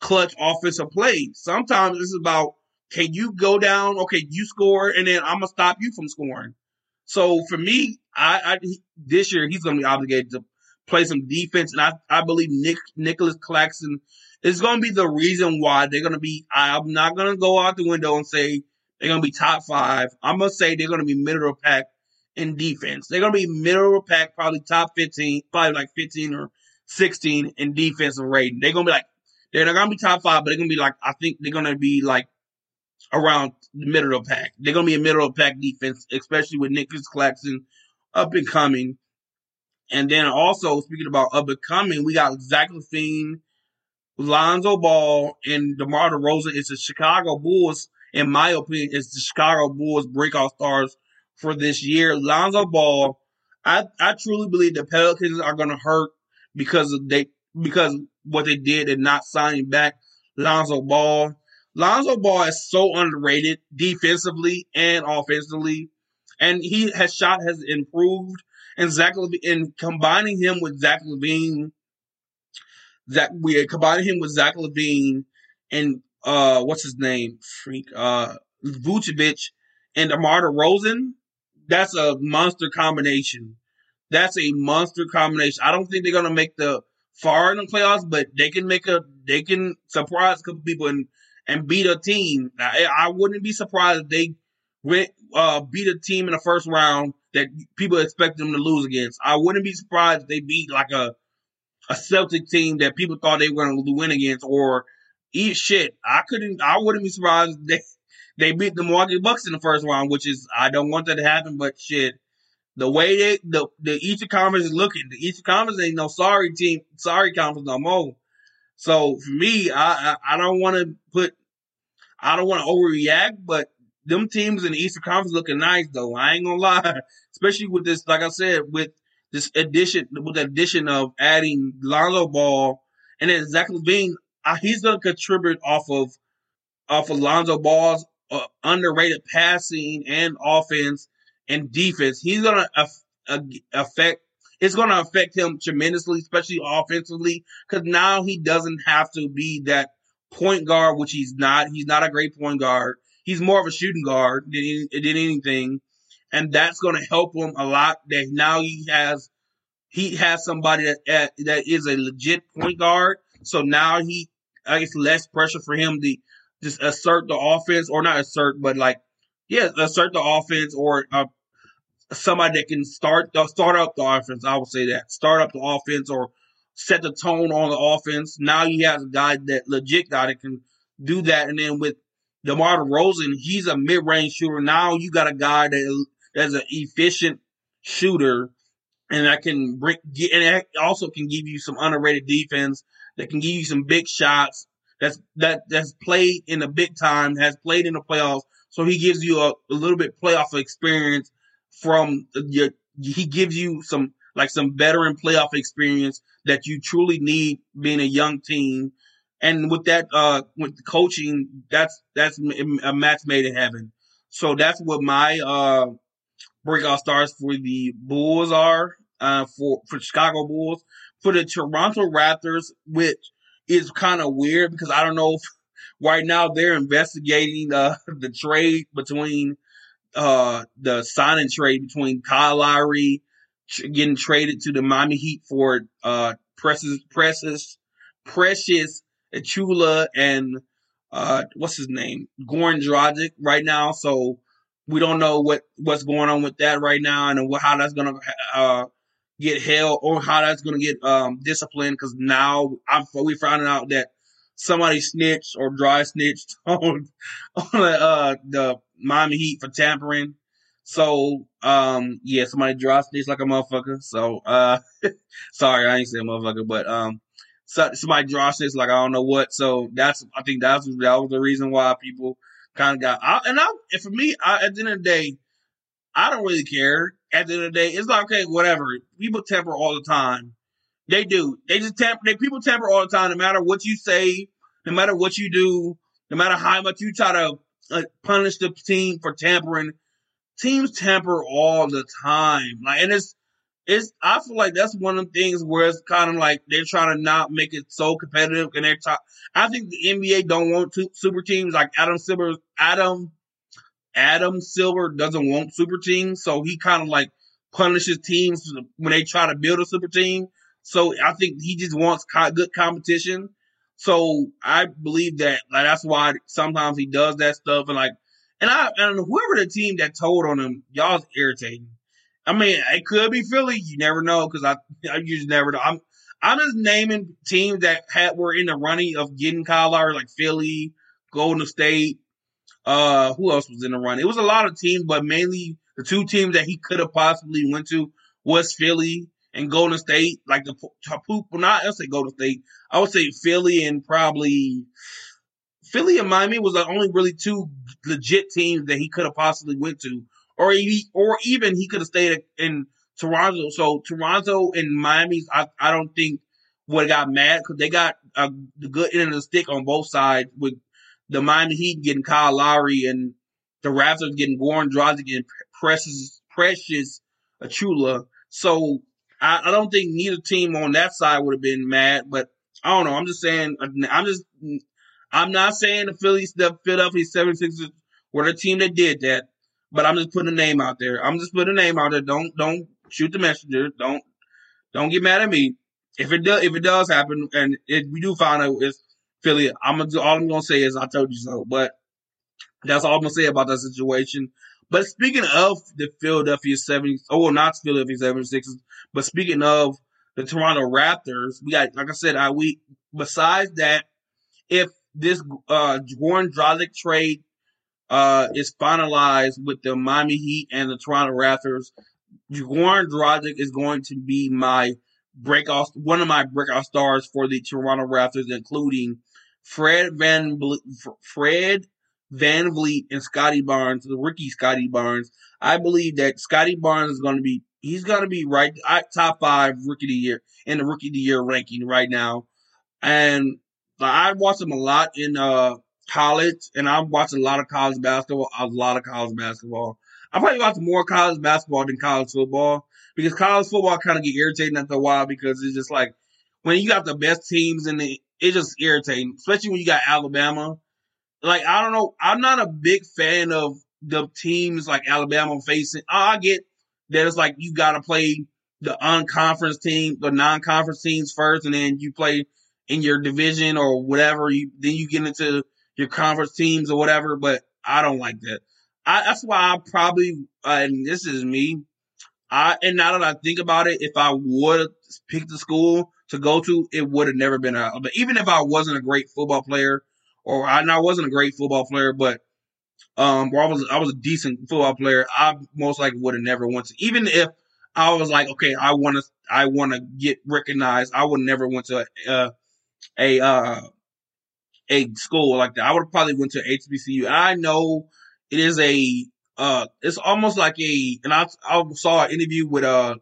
clutch offensive play. Sometimes it's about can you go down? Okay, you score, and then I'm gonna stop you from scoring. So for me, I, I this year he's gonna be obligated to play some defense, and I I believe Nick Nicholas Claxton is gonna be the reason why they're gonna be. I'm not gonna go out the window and say they're gonna be top five. I'm gonna say they're gonna be middle of pack in defense. They're gonna be middle of pack, probably top 15, probably like 15 or 16 in defensive rating. They're gonna be like they're not gonna be top five, but they're gonna be like I think they're gonna be like around the middle of the pack. They're gonna be a middle of pack defense, especially with Nicholas Claxton up and coming. And then also speaking about up and coming, we got Zach LaVine, Lonzo Ball, and DeMar DeRozan. It's the Chicago Bulls, in my opinion, it's the Chicago Bulls breakout stars for this year. Lonzo Ball, I I truly believe the Pelicans are gonna hurt because of they because what they did and not signing back Lonzo Ball. Lonzo Ball is so underrated defensively and offensively, and he has shot has improved. And Zach LaVine, and combining him with Zach LaVine, Zach we combining him with Zach LaVine and uh what's his name, freak uh Vucevic and DeMar DeRozan. That's a monster combination. That's a monster combination. I don't think they're gonna make the far in the playoffs, but they can make a they can surprise a couple people and and beat a team. I, I wouldn't be surprised if they went uh, beat a team in the first round that people expect them to lose against. I wouldn't be surprised if they beat like a a Celtic team that people thought they were going to win against, or eat shit. I couldn't. I wouldn't be surprised they [laughs] they beat the Milwaukee Bucks in the first round, which is I don't want that to happen, but shit. The way they the the Eastern Conference is looking, the Eastern Conference ain't no sorry team, sorry conference no more. So for me, I I, I don't want to put, I don't want to overreact, but them teams in the Eastern Conference looking nice though. I ain't gonna lie, [laughs] especially with this, like I said, with this addition with the addition of adding Lonzo Ball and then Zach LaVine, uh, he's to contribute off of off of Lonzo Ball's uh, underrated passing and offense and defense. He's uh, affect. It's to affect him tremendously, especially offensively, because now he doesn't have to be that point guard, which he's not. He's not a great point guard. He's more of a shooting guard than, than anything, and that's going to help him a lot. That now he has he has somebody that that is a legit point guard. So now he, I guess, less pressure for him to just assert the offense, or not assert, but like, yeah, assert the offense, or uh, somebody that can start the start up the offense. I would say that start up the offense or set the tone on the offense. Now he has a guy that legit guy that can do that, and then with DeMar DeRozan, he's a mid range shooter. Now you got a guy that that's an efficient shooter, and that can bring get, and it also can give you some underrated defense that can give you some big shots. That's that that's played in the big time, has played in the playoffs. So he gives you a, a little bit playoff experience from your. He gives you some like some veteran playoff experience that you truly need being a young team. And with that, uh, with the coaching, that's that's a match made in heaven. So that's what my uh breakout stars for the Bulls are. Uh, for for Chicago Bulls, for the Toronto Raptors, which is kind of weird because I don't know if [laughs] right now they're investigating uh, [laughs] the trade between uh, the signing trade between Kyle Lowry getting traded to the Miami Heat for uh, Precious Precious Precious Achiuwa and uh, what's his name Goran Dragic right now. So we don't know what what's going on with that right now and how that's gonna uh, get held or how that's to get um, disciplined because now I'm, we found out that somebody snitched or dry snitched [laughs] on on uh, the Miami Heat for tampering. So um, yeah, somebody dry snitched like a motherfucker. So uh, [laughs] sorry, I ain't saying motherfucker, but um, so, somebody dry snitched like I don't know what. So that's I think that's that was the reason why people kind of got out. And I and for me, I, at the end of the day, I don't really care. At the end of the day, it's like okay, whatever. People temper all the time. They do. They just temper. They people temper all the time. No matter what you say, no matter what you do, no matter how much you try to punish the team for tampering, teams temper all the time. Like, and it's it's. I feel like that's one of the things where it's kind of like they're trying to not make it so competitive. And they're. I think the NBA don't want to, super teams like Adam Silver. Adam Adam Silver doesn't want super teams, so he kind of like punishes teams when they try to build a super team. So I think he just wants good competition. So I believe that like that's why sometimes he does that stuff and like and I and whoever the team that told on him, y'all's irritating. I mean, it could be Philly. You never know because I [laughs] I just never know. I'm I'm just naming teams that had were in the running of getting Kyle Lowry, like Philly, Golden State, uh, who else was in the run? It was a lot of teams, but mainly the two teams that he could have possibly went to was Philly and Golden State. Like the poop, well, not I say Golden State. I would say Philly and probably Philly and Miami was the only really two legit teams that he could have possibly went to, or he, or even he could have stayed in Toronto. So Toronto and Miami, I, I don't think would have got mad because they got a the good end of the stick on both sides with the Miami Heat getting Kyle Lowry and the Raptors getting Goran Dragic and Precious Precious Achiuwa. So I, I, don't think neither team on that side would have been mad, but I don't know. I'm just saying. Uh, I'm just. I'm not saying the Phillies, the Philadelphia 76ers were the team that did that, but I'm just putting a name out there. I'm just putting a name out there. Don't don't shoot the messenger. Don't don't get mad at me. If it does if it does happen and if we do find out it's Philly. I'm gonna do all I'm gonna say is I told you so. But that's all I'm gonna say about that situation. But speaking of the Philadelphia 70s, oh well, not Philadelphia 76ers, but speaking of the Toronto Raptors, we got like I said, I we besides that, if this uh Goran Dragic trade uh is finalized with the Miami Heat and the Toronto Raptors, Goran Dragic is going to be my breakout one of my breakout stars for the Toronto Raptors, including Fred Van Fred Van VanVleet and Scottie Barnes, the rookie Scottie Barnes. I believe that Scottie Barnes is going to be he's going to be right top five rookie of the year in the rookie of the year ranking right now. And I watched him a lot in uh, college, and I watched a lot of college basketball. A lot of college basketball. I probably watch more college basketball than college football because college football kind of get irritating after a while because it's just like when you got the best teams in the, it's just irritating, especially when you got Alabama. Like I don't know, I'm not a big fan of the teams like Alabama facing. I get that it's like you got to play the unconference team, the non-conference teams first, and then you play in your division or whatever. You then you get into your conference teams or whatever. But I don't like that. I, that's why I probably, uh, and this is me. I and now that I think about it, if I would have picked the school to go to, it would have never been a, But even if I wasn't a great football player, or I, I wasn't a great football player, but um, or I was I was a decent football player, I most likely would have never went to. Even if I was like, okay, I want to I want to get recognized, I would never went to a a uh, a school like that. I would probably went to HBCU. I know it is a uh, it's almost like a and I I saw an interview with uh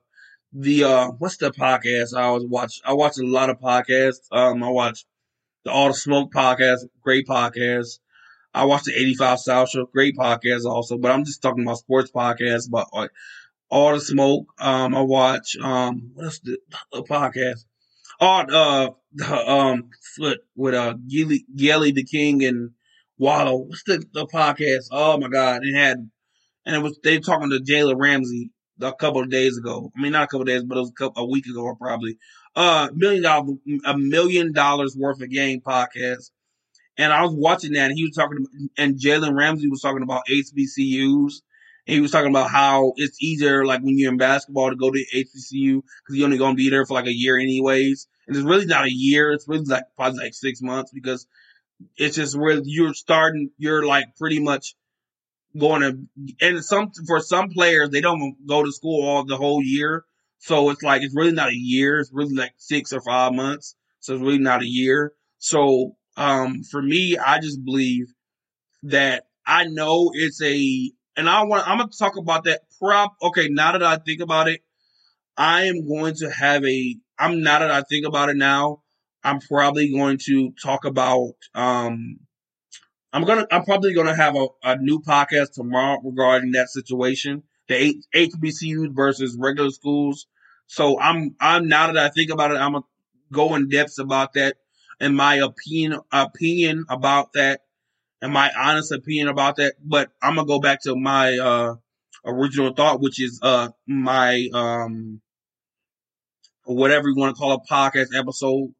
the uh what's the podcast I was watch I watch a lot of podcasts. Um I watch the All the Smoke podcast, great podcast. I watch the 85 South Show, great podcast also, but I'm just talking about sports podcasts but like all the smoke. Um I watch um what's the, the podcast? Oh uh um foot with uh Gilly Gelly the King and Wallo. What's the, the podcast? Oh my god, it had and it was they talking to Jalen Ramsey a couple of days ago. I mean, not a couple of days, but it was a, couple, a week ago, probably. Uh, million dollar, a million dollars worth of game podcast. And I was watching that, and he was talking, and Jalen Ramsey was talking about HBCUs. And he was talking about how it's easier, like when you're in basketball, to go to HBCU because you're only going to be there for like a year, anyways. And it's really not a year; it's really like probably like six months because it's just where you're starting. You're like pretty much going to, and some for some players they don't go to school all the whole year, so it's like it's really not a year. It's really like six or five months, so it's really not a year. So um, for me, I just believe that I know it's a, and I want I'm gonna talk about that prop. Okay, now that I think about it, I am going to have a. I'm now that I think about it now, I'm probably going to talk about um I'm gonna I'm probably gonna have a, a new podcast tomorrow regarding that situation, the HBCUs versus regular schools. So I'm I'm now that I think about it, I'm gonna go in depth about that and my opinion opinion about that and my honest opinion about that. But I'm gonna go back to my uh original thought, which is uh my um whatever you want to call a podcast episode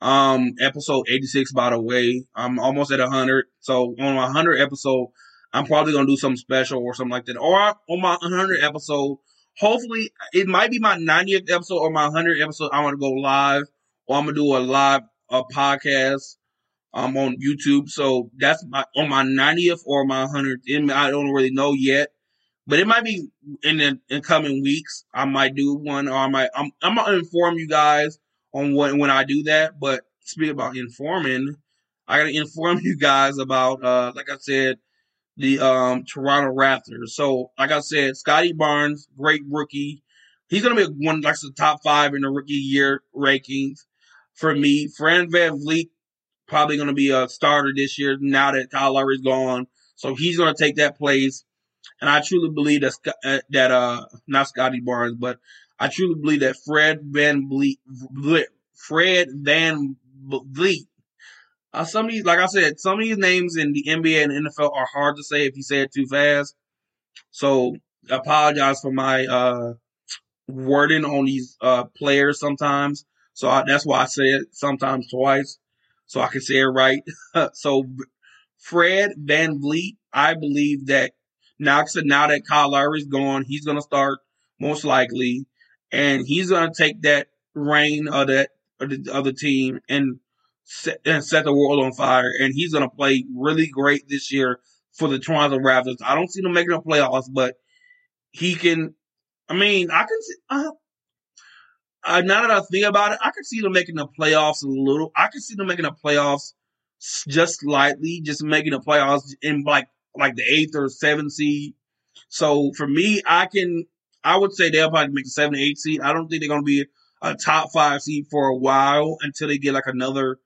um, episode 86, by the way. I'm almost at 100. So on my 100 episode, I'm probably going to do something special or something like that. Or on my 100 episode, hopefully, it might be my 90th episode or my 100th episode. I'm going to go live or I'm going to do a live a podcast um, on YouTube. So that's my on my 90th or my 100th. I don't really know yet. But it might be in the in coming weeks. I might do one, or I might. I'm, I'm gonna inform you guys on when when I do that. But speak about informing, I gotta inform [laughs] you guys about uh like I said, the um Toronto Raptors. So like I said, Scottie Barnes, great rookie. He's gonna be one like the top five in the rookie year rankings for me. Fran Van VanVleet probably gonna be a starter this year now that Kyle Lowry's gone. So he's gonna take that place. And I truly believe that uh, that uh not Scottie Barnes, but I truly believe that Fred VanVleet, Fred Van Vliet. Uh, some of these, like I said, some of these names in the NBA and NFL are hard to say if you say it too fast. So I apologize for my uh, wording on these uh, players sometimes. So I, that's why I say it sometimes twice, so I can say it right. [laughs] so Fred VanVleet, I believe that now, now that Kyle Lowry's gone, he's going to start most likely and he's going to take that reign of that of the, of the team and set, and set the world on fire. And he's going to play really great this year for the Toronto Raptors. I don't see them making the playoffs, but he can. I mean, I can see. Uh, uh, now that I think about it, I can see them making the playoffs a little. I can see them making the playoffs just slightly, just making the playoffs in like like the eighth or seventh seed. So for me, I can I would say they'll probably make a seven eight seed. I don't think they're going to be a top five seed for a while until they get like another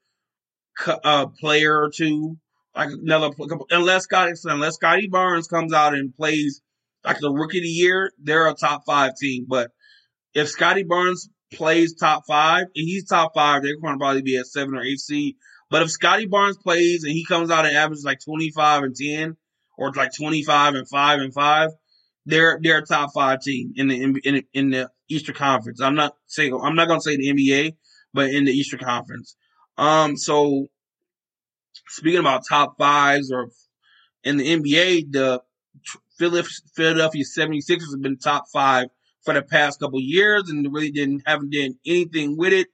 uh, player or two, like another unless Scottie unless Scottie Barnes comes out and plays like the rookie of the year, they're a top five team. But if Scottie Barnes plays top five and he's top five, they're going to probably be a seven or eight seed. But if Scottie Barnes plays and he comes out and averages like twenty five and ten, or like twenty five and five and five, they're they're a top five team in the in, in the Eastern Conference. I'm not saying I'm not gonna say the NBA, but in the Eastern Conference. Um, so speaking about top fives or in the NBA, the Philadelphia 76ers have been top five for the past couple years and really didn't haven't done anything with it.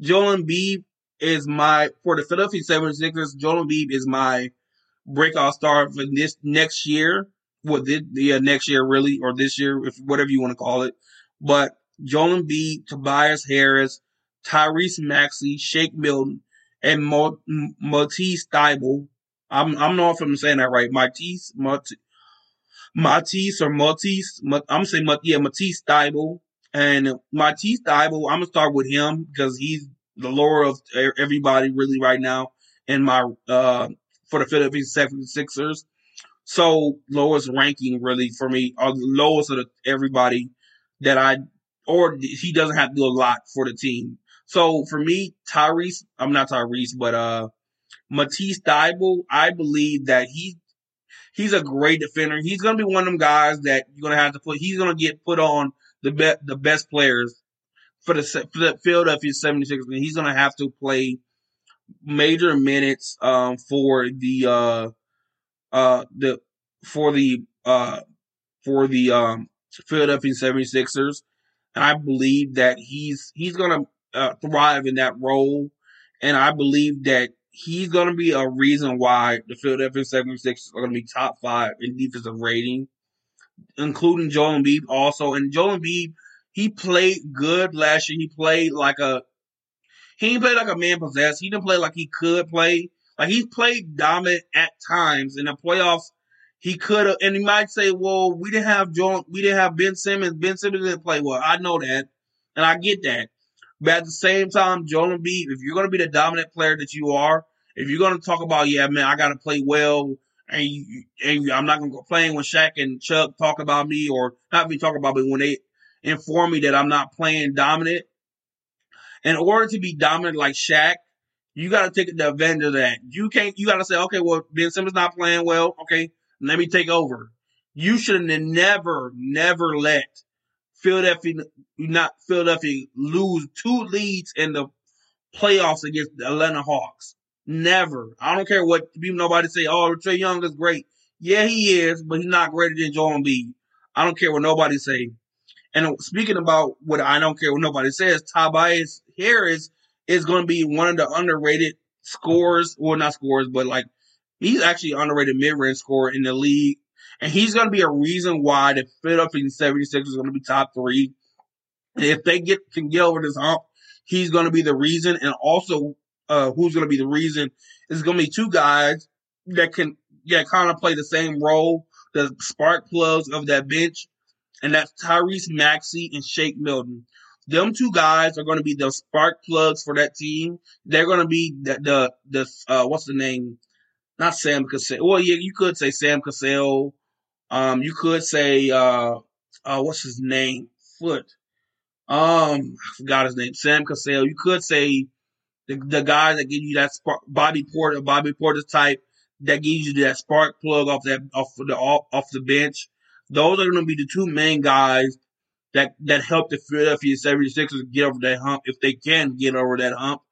Joel Embiid is my for the Philadelphia 76ers. Joel Embiid is my breakout star for this next year. Well, the, uh, next year really, or this year, if whatever you want to call it. But Joel Embiid, Tobias Harris, Tyrese Maxey, Shake Milton, and Matisse Thybulle. I'm I'm not if I'm saying that right. Matisse, Matisse or Matisse. I'm gonna say yeah, Matisse Thybulle. And Matisse Thybulle, I'm gonna start with him because he's the lower of everybody really right now in my uh for the Philadelphia 76ers. So lowest ranking really for me, or the lowest of the, everybody that I or he doesn't have to do a lot for the team. So for me, Tyrese, I'm not Tyrese, but uh, Matisse Thybulle, I believe that he he's a great defender. He's gonna be one of them guys that you're gonna have to put. He's gonna get put on the be, the best players for the, for the Philadelphia 76ers. And he's gonna have to play major minutes um, for the uh, uh, the for the uh, for the um, Philadelphia 76ers and I believe that he's he's to uh, thrive in that role, and I believe that he's to be a reason why the Philadelphia 76ers are to be top five in defensive rating, including Joel Embiid also. And Joel Embiid, he played good last year. He played like a he didn't play like a man possessed. He didn't play like he could play. Like he played dominant at times in the playoffs he could have, and he might say, "Well, we didn't have John, we didn't have Ben Simmons. Ben Simmons didn't play well. I know that, and I get that. But at the same time, Joel Embiid, if you're going to be the dominant player that you are, if you're going to talk about, yeah, man, I got to play well, and, you, and I'm not going to go playing when Shaq and Chuck talk about me, or not me talk about me when they inform me that I'm not playing dominant. In order to be dominant like Shaq, you got to take the advantage of that. You can't. You got to say, okay, well, Ben Simmons not playing well. Okay, let me take over. You should have never, never let Philadelphia not Philadelphia lose two leads in the playoffs against the Atlanta Hawks. Never. I don't care what nobody say. Oh, Trae Young is great. Yeah, he is, but he's not greater than Joel Embiid. I don't care what nobody say. And speaking about what I don't care what nobody says, Tobias Harris is going to be one of the underrated scores, well, not scores, but like He's actually underrated mid-range scorer in the league. And he's going to be a reason why the Philadelphia 76ers is going to be top three. And if they get can get over this hump, he's going to be the reason. And also, uh, who's going to be the reason is going to be two guys that can, yeah, kind of play the same role, the spark plugs of that bench. And that's Tyrese Maxey and Shake Milton. Them two guys are going to be the spark plugs for that team. They're going to be the, the, the, uh, what's the name? not Sam Cassell. Well, yeah, you could say Sam Cassell. Um, you could say uh, uh, what's his name? Foot. Um, I forgot his name. Sam Cassell. You could say the the guy that give you that spark, Bobby Portis, Bobby Portis type that gives you that spark plug off that off the off the bench. Those are going to be the two main guys that that help the Philadelphia 76ers get over that hump if they can get over that hump.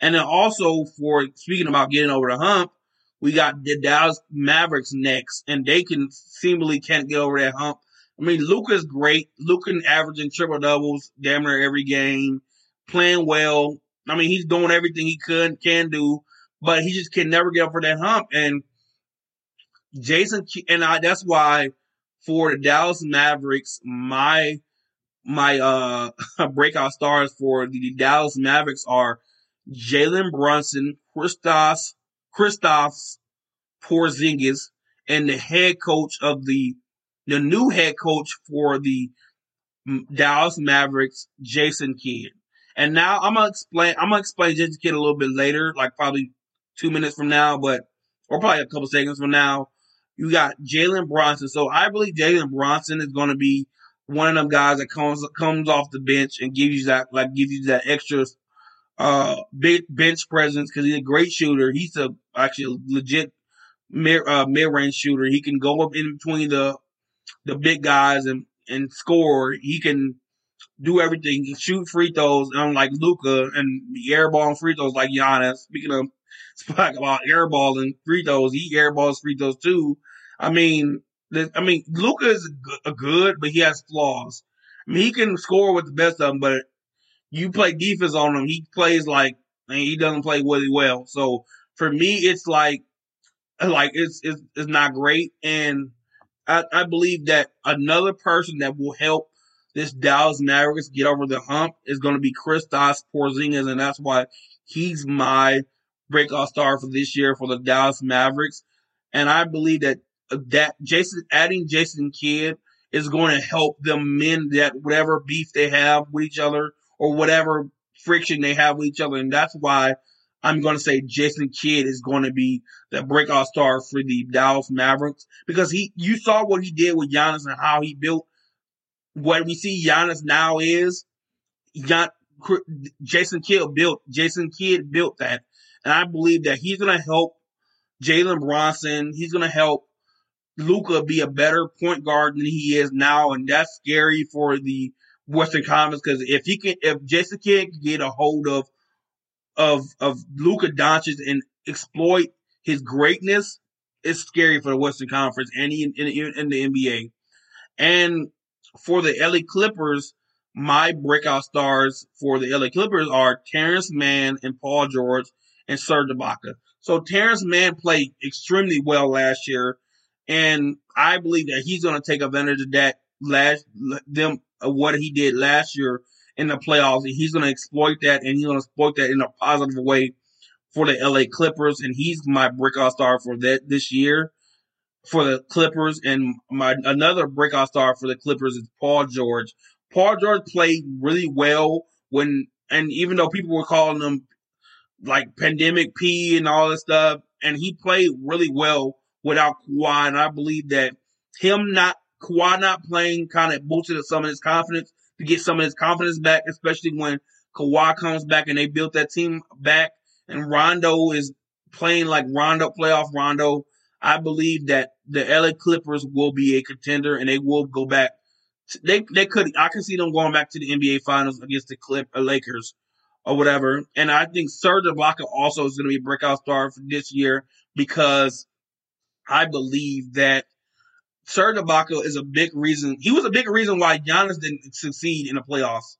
And then also for speaking about getting over the hump, we got the Dallas Mavericks next, and they can seemingly can't get over that hump. I mean, Luka's great. Luka averaging triple doubles damn near every game, playing well. I mean, he's doing everything he could can do, but he just can never get over that hump. And Jason and I, that's why for the Dallas Mavericks, my my uh [laughs] breakout stars for the Dallas Mavericks are Jalen Brunson, Kristaps Kristaps Porzingis and the head coach of the the new head coach for the Dallas Mavericks, Jason Kidd. And now I'm gonna explain. I'm gonna explain Jason Kidd a little bit later, like probably two minutes from now, but or probably a couple seconds from now. You got Jalen Brunson. So I believe Jalen Brunson is to be one of them guys that comes comes off the bench and gives you that like gives you that extra uh big bench presence because he's a great shooter. He's a actually a legit mid uh, range shooter. He can go up in between the the big guys and and score. He can do everything. He can shoot free throws, unlike Luka and airball free throws like Giannis. Speaking of [laughs] talk about airballing free throws, he airballs free throws too. I mean, I mean, Luka is a good, but he has flaws. I mean, he can score with the best of them, but you play defense on him, he plays like and he doesn't play really well. So for me, it's like like it's it's, it's not great, and I, I believe that another person that will help this Dallas Mavericks get over the hump is going to be Kristaps Porzingis, and that's why he's my breakout star for this year for the Dallas Mavericks. And I believe that that Jason adding Jason Kidd is going to help them mend that whatever beef they have with each other or whatever friction they have with each other, and that's why I'm going to say Jason Kidd is going to be the breakout star for the Dallas Mavericks because he, you saw what he did with Giannis and how he built what we see Giannis now is. Gian, Jason Kidd built, Jason Kidd built that. And I believe that he's going to help Jalen Brunson. He's going to help Luka be a better point guard than he is now. And that's scary for the Western Conference because if he can, if Jason can get a hold of of of Luka Doncic and exploit his greatness, it's scary for the Western Conference and in, in, in the NBA. And for the LA Clippers, my breakout stars for the LA Clippers are Terrence Mann and Paul George and Serge Ibaka. So Terrence Mann played extremely well last year, and I believe that he's going to take advantage of that last them what he did last year in the playoffs. And he's going to exploit that, and he's going to exploit that in a positive way for the LA Clippers. And he's my breakout star for that this year for the Clippers. And my another breakout star for the Clippers is Paul George. Paul George played really well when, and even though people were calling him like pandemic P and all this stuff, and he played really well without Kawhi. And I believe that him not Kawhi not playing kind of boosted some of his confidence to get some of his confidence back, especially when Kawhi comes back and they built that team back. And Rondo is playing like Rondo, playoff Rondo. I believe that the LA Clippers will be a contender and they will go back. They they could I can see them going back to the NBA Finals against the Clip uh, Lakers or whatever. And I think Serge Ibaka also is going to be a breakout star for this year because I believe that Serge Ibaka is a big reason. He was a big reason why Giannis didn't succeed in the playoffs.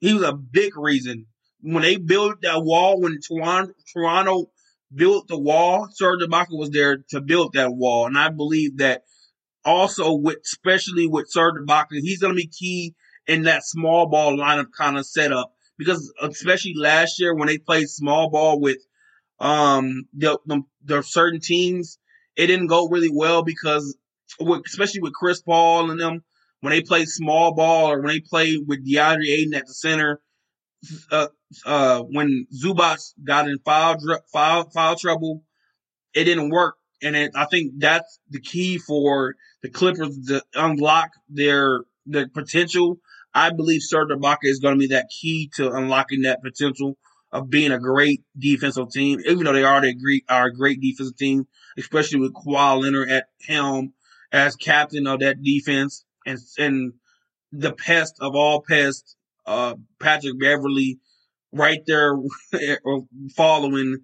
He was a big reason when they built that wall. When Toronto, built the wall, Serge Ibaka was there to build that wall, and I believe that also with especially with Serge Ibaka, he's going to be key in that small ball lineup kind of setup because especially last year when they played small ball with um the, the, the certain teams, it didn't go really well because especially with Chris Paul and them, when they play small ball or when they play with DeAndre Ayton at the center, uh, uh, when Zubac got in foul, foul, foul trouble, it didn't work. And it, I think that's the key for the Clippers to unlock their their potential. I believe Serge Ibaka is going to be that key to unlocking that potential of being a great defensive team, even though they already agree, are a great defensive team, especially with Kawhi Leonard at helm as captain of that defense and and the pest of all pests, uh, Patrick Beverley right there [laughs] following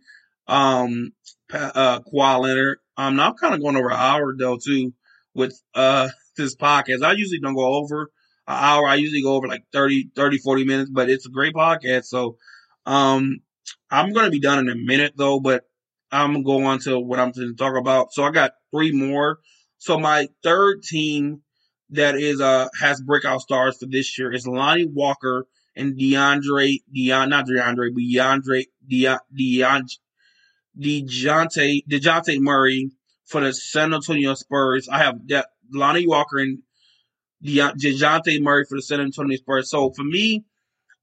um uh Kawhi Leonard. Um, I'm kind of going over an hour though too with uh [laughs] this podcast. I usually don't go over an hour. I usually go over like 30, 30, 40 minutes, but it's a great podcast. So um I'm gonna be done in a minute though, but I'm gonna go on to what I'm going to talk about. So I got three more so my third team that is uh has breakout stars for this year is Lonnie Walker and DeAndre Deon not DeAndre but DeAndre Deon Deon DeJounte DeJounte Murray for the San Antonio Spurs. I have that Lonnie Walker and DeJounte Murray for the San Antonio Spurs. So for me,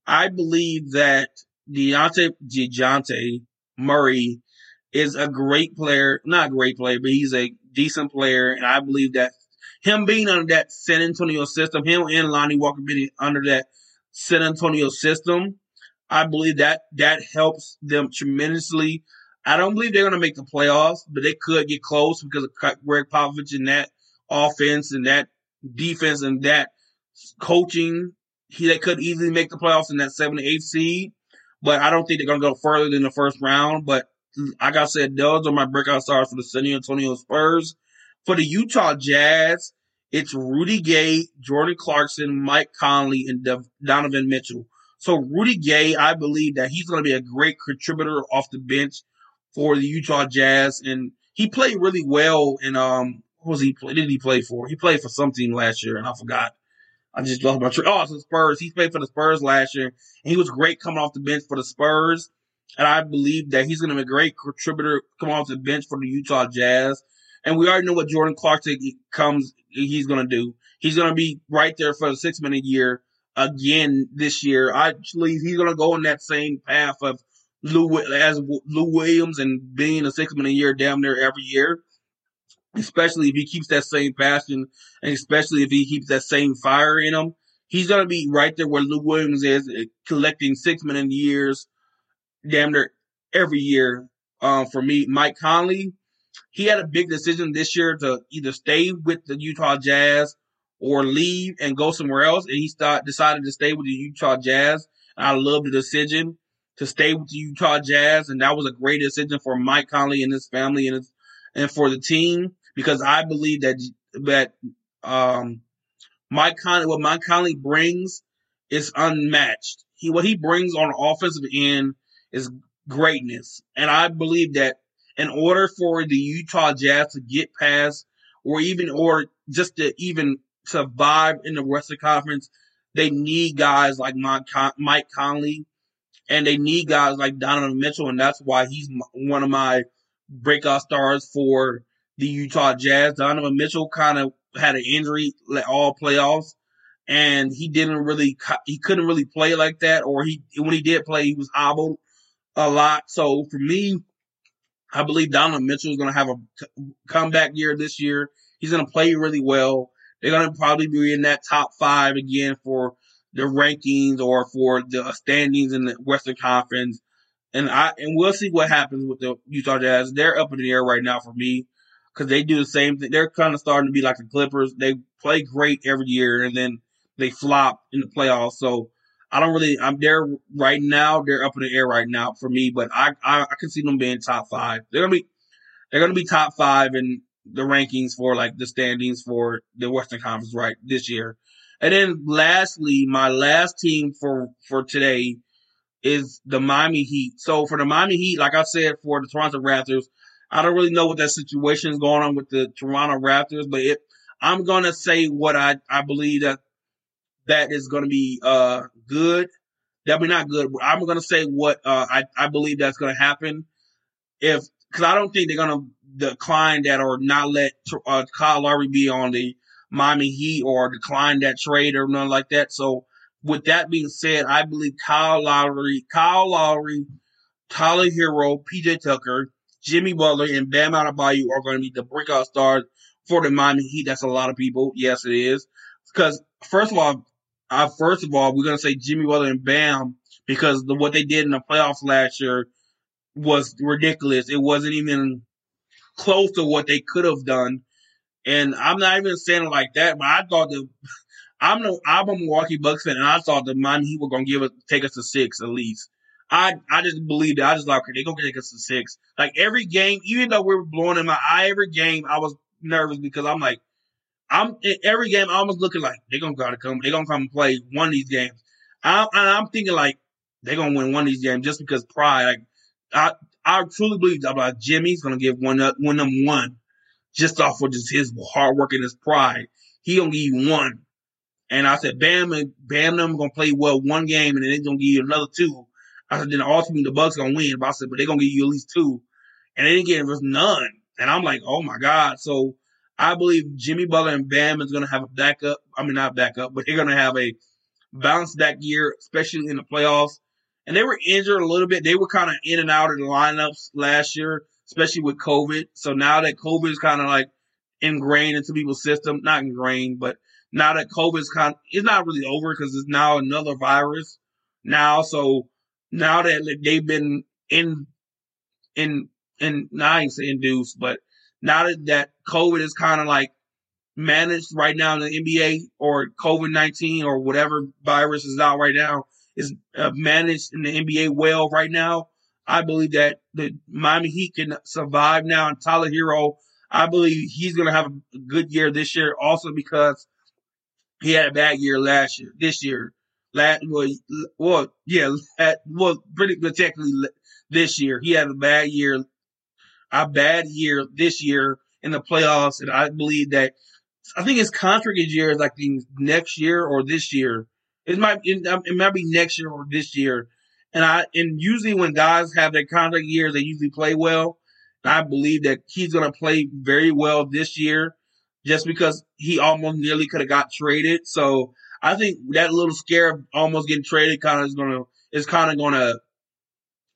I believe that Deontay DeJounte Murray is a great player, not a great player, but he's a decent player, and I believe that him being under that San Antonio system, him and Lonnie Walker being under that San Antonio system, I believe that that helps them tremendously. I don't believe they're going to make the playoffs, but they could get close because of Gregg Popovich and that offense and that defense and that coaching. He they could easily make the playoffs in that seven to eight seed, but I don't think they're going to go further than the first round. But like I said, those are my breakout stars for the San Antonio Spurs. For the Utah Jazz, it's Rudy Gay, Jordan Clarkson, Mike Conley, and Donovan Mitchell. So Rudy Gay, I believe that he's going to be a great contributor off the bench for the Utah Jazz, and he played really well. And um, what was he? Did he play for? He played for some team last year, and I forgot. I just lost my train. Oh, it's the Spurs. He played for the Spurs last year, and he was great coming off the bench for the Spurs. And I believe that he's going to be a great contributor coming off the bench for the Utah Jazz. And we already know what Jordan Clarkson comes. He's going to do. He's going to be right there for the six minute year again this year. I believe he's going to go on that same path of Lou as Lou Williams and being a six minute year damn near every year. Especially if he keeps that same passion, and especially if he keeps that same fire in him, he's going to be right there where Lou Williams is, eh, collecting six million years, damn near every year. Um, for me, Mike Conley, he had a big decision this year to either stay with the Utah Jazz or leave and go somewhere else. And he start, decided to stay with the Utah Jazz. And I love the decision to stay with the Utah Jazz. And that was a great decision for Mike Conley and his family and his, and for the team because I believe that, that, um, Mike Conley, what Mike Conley brings is unmatched. He, what he brings on the offensive end is greatness. And I believe that in order for the Utah Jazz to get past or even, or just to even survive in the Western Conference, they need guys like Mike Conley and they need guys like Donovan Mitchell. And that's why he's one of my breakout stars for the Utah Jazz. Donovan Mitchell kind of had an injury all playoffs and he didn't really, he couldn't really play like that. Or he, when he did play, he was hobbled a lot. So for me, I believe Donovan Mitchell is going to have a comeback year this year. He's going to play really well. They're going to probably be in that top five again for the rankings or for the standings in the Western Conference. And I and we'll see what happens with the Utah Jazz. They're up in the air right now for me because they do the same thing. They're kind of starting to be like the Clippers. They play great every year and then they flop in the playoffs. So I don't really. I'm there right now. They're up in the air right now for me, but I I, I can see them being top five. They're gonna be they're gonna be top five in the rankings for like the standings for the Western Conference right this year. And then lastly, my last team for for today is the Miami Heat. So for the Miami Heat, like I said, for the Toronto Raptors, I don't really know what that situation is going on with the Toronto Raptors, but it, I'm gonna say what I I believe that that is to be uh, good. That'll be not good. I'm to say what uh, I, I believe that's to happen. If because I don't think they're to decline that or not let uh, Kyle Lowry be on the Miami Heat or decline that trade or nothing like that. So with that being said, I believe Kyle Lowry, Kyle Lowry, Tyler Herro, PJ Tucker, Jimmy Butler, and Bam Adebayo are going to be the breakout stars for the Miami Heat. That's a lot of people. Yes, it is. Because first of all, I, first of all, we're gonna say Jimmy Butler and Bam because the, what they did in the playoffs last year was ridiculous. It wasn't even close to what they could have done. And I'm not even saying it like that, but I thought that [laughs] I'm no I'm a Milwaukee Bucks fan, and I thought the Miami Heat were gonna give us take us to six at least. I I just believed it. I just like okay, they're gonna take us to six. Like every game, even though we were blowing in my eye every game, I was nervous because I'm like, I'm in every game. I was looking like they're gonna gotta come. They're gonna come and play one of these games. I, I'm thinking like they're gonna win one of these games just because pride. Like I, I truly believe that like Jimmy's gonna give one up, one them one, just off of just his hard work and his pride. He give you one. And I said, Bam and Bam them gonna play well one game, and then they're gonna give you another two. I said, then ultimately the Bucks gonna win. But I said, but they're gonna give you at least two, and they didn't get us none. And I'm like, oh my god. So I believe Jimmy Butler and Bam is to have a backup. I mean, not backup, but they're to have a bounce back year, especially in the playoffs. And they were injured a little bit. They were kind of in and out of the lineups last year, especially with COVID. So now that COVID is kind of like ingrained into people's system, not ingrained, but now that COVID is kind of, it's not really over because it's now another virus now. So now that they've been in, in, in, I induced, but now that, that COVID is kind of like managed right now in the NBA or COVID 19 or whatever virus is out right now is uh, managed in the NBA well right now. I believe that the Miami Heat can survive now. And Tyler Herro, I believe he's going to have a good year this year also because he had a bad year last year, this year. Last, well, well yeah, well, pretty good technically this year. He had a bad year, a bad year this year in the playoffs. And I believe that I think his contract year is like the next year or this year. It might um, it might be next year or this year. And I and usually when guys have their contract years, they usually play well. And I believe that he's going to play very well this year, just because he almost nearly could have got traded. So I think that little scare of almost getting traded kind of is to is kind of to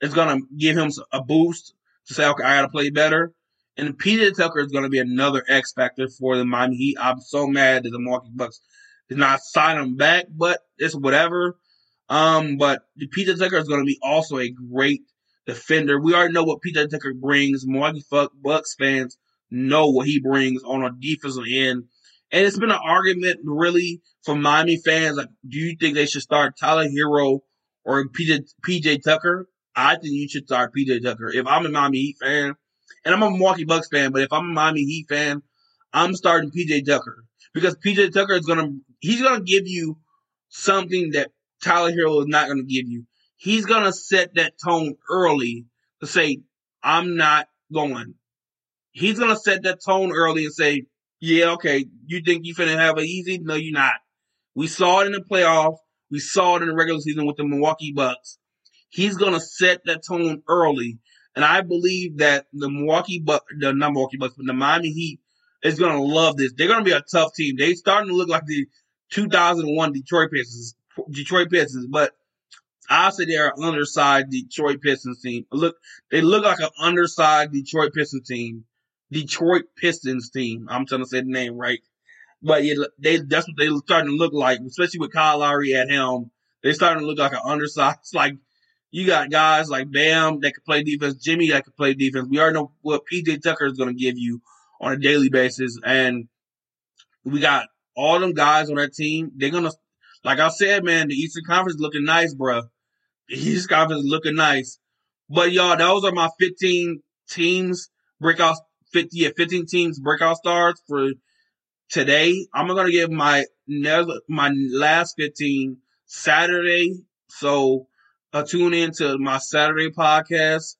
it's to give him a boost to say, okay, I got to play better. And PJ Tucker is to be another X factor for the Miami Heat. I'm so mad that the Milwaukee Bucks did not sign him back, but it's whatever. Um, but PJ Tucker is to be also a great defender. We already know what PJ Tucker brings. Milwaukee Bucks fans know what he brings on a defensive end. And it's been an argument really for Miami fans. Like, do you think they should start Tyler Herro or PJ, PJ Tucker? I think you should start PJ Tucker. If I'm a Miami Heat fan, and I'm a Milwaukee Bucks fan, but if I'm a Miami Heat fan, I'm starting PJ Tucker because PJ Tucker is gonna he's gonna give you something that Tyler Herro is not gonna give you. He's gonna set that tone early to say, I'm not going. He's gonna set that tone early and say, Yeah, okay, you think you finna have it easy? No, you're not. We saw it in the playoffs. We saw it in the regular season with the Milwaukee Bucks. He's gonna set that tone early and I believe that the Milwaukee Bucks, the not Milwaukee Bucks, but the Miami Heat is going to love this. They're going to be a tough team. They starting to look like the 2001 Detroit Pistons, Detroit Pistons, but I say they're an undersized Detroit Pistons team. Look, they look like an undersized Detroit Pistons team. Detroit Pistons team. I'm trying to say the name right. But they that's what they're starting to look like, especially with Kyle Lowry at helm. They're starting to look like an undersized, [laughs] like you got guys like Bam that can play defense, Jimmy that can play defense. We already know what PJ Tucker is going to give you on a daily basis, and we got all them guys on that team. They're gonna, like I said, man, the Eastern Conference looking nice, bro. The Eastern Conference looking nice. But y'all, those are my 15 teams breakout 50 yeah, 15 teams breakout stars for today. I'm gonna give my my last 15 Saturday. So uh, tune in to my Saturday podcast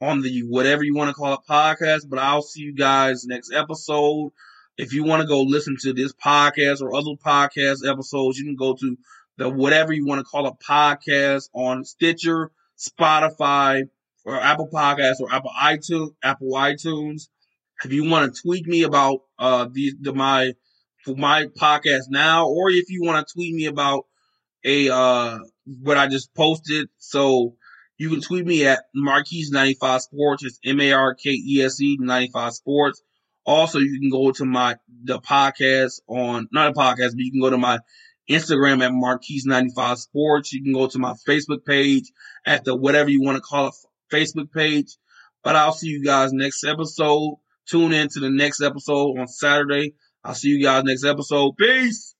on the whatever you want to call it podcast. But I'll see you guys next episode. If you want to go listen to this podcast or other podcast episodes, you can go to the whatever you want to call a podcast on Stitcher, Spotify, or Apple Podcasts or Apple iTunes, Apple iTunes. If you want to tweet me about uh the, the my for my podcast now, or if you want to tweet me about a uh what I just posted. So you can tweet me at Markese95 Sports. It's M A R K E S E 95 Sports. Also, you can go to my the podcast on not a podcast, but you can go to my Instagram at Markese95 Sports. You can go to my Facebook page at the whatever you want to call it Facebook page. But I'll see you guys next episode. Tune in to the next episode on Saturday. I'll see you guys next episode. Peace.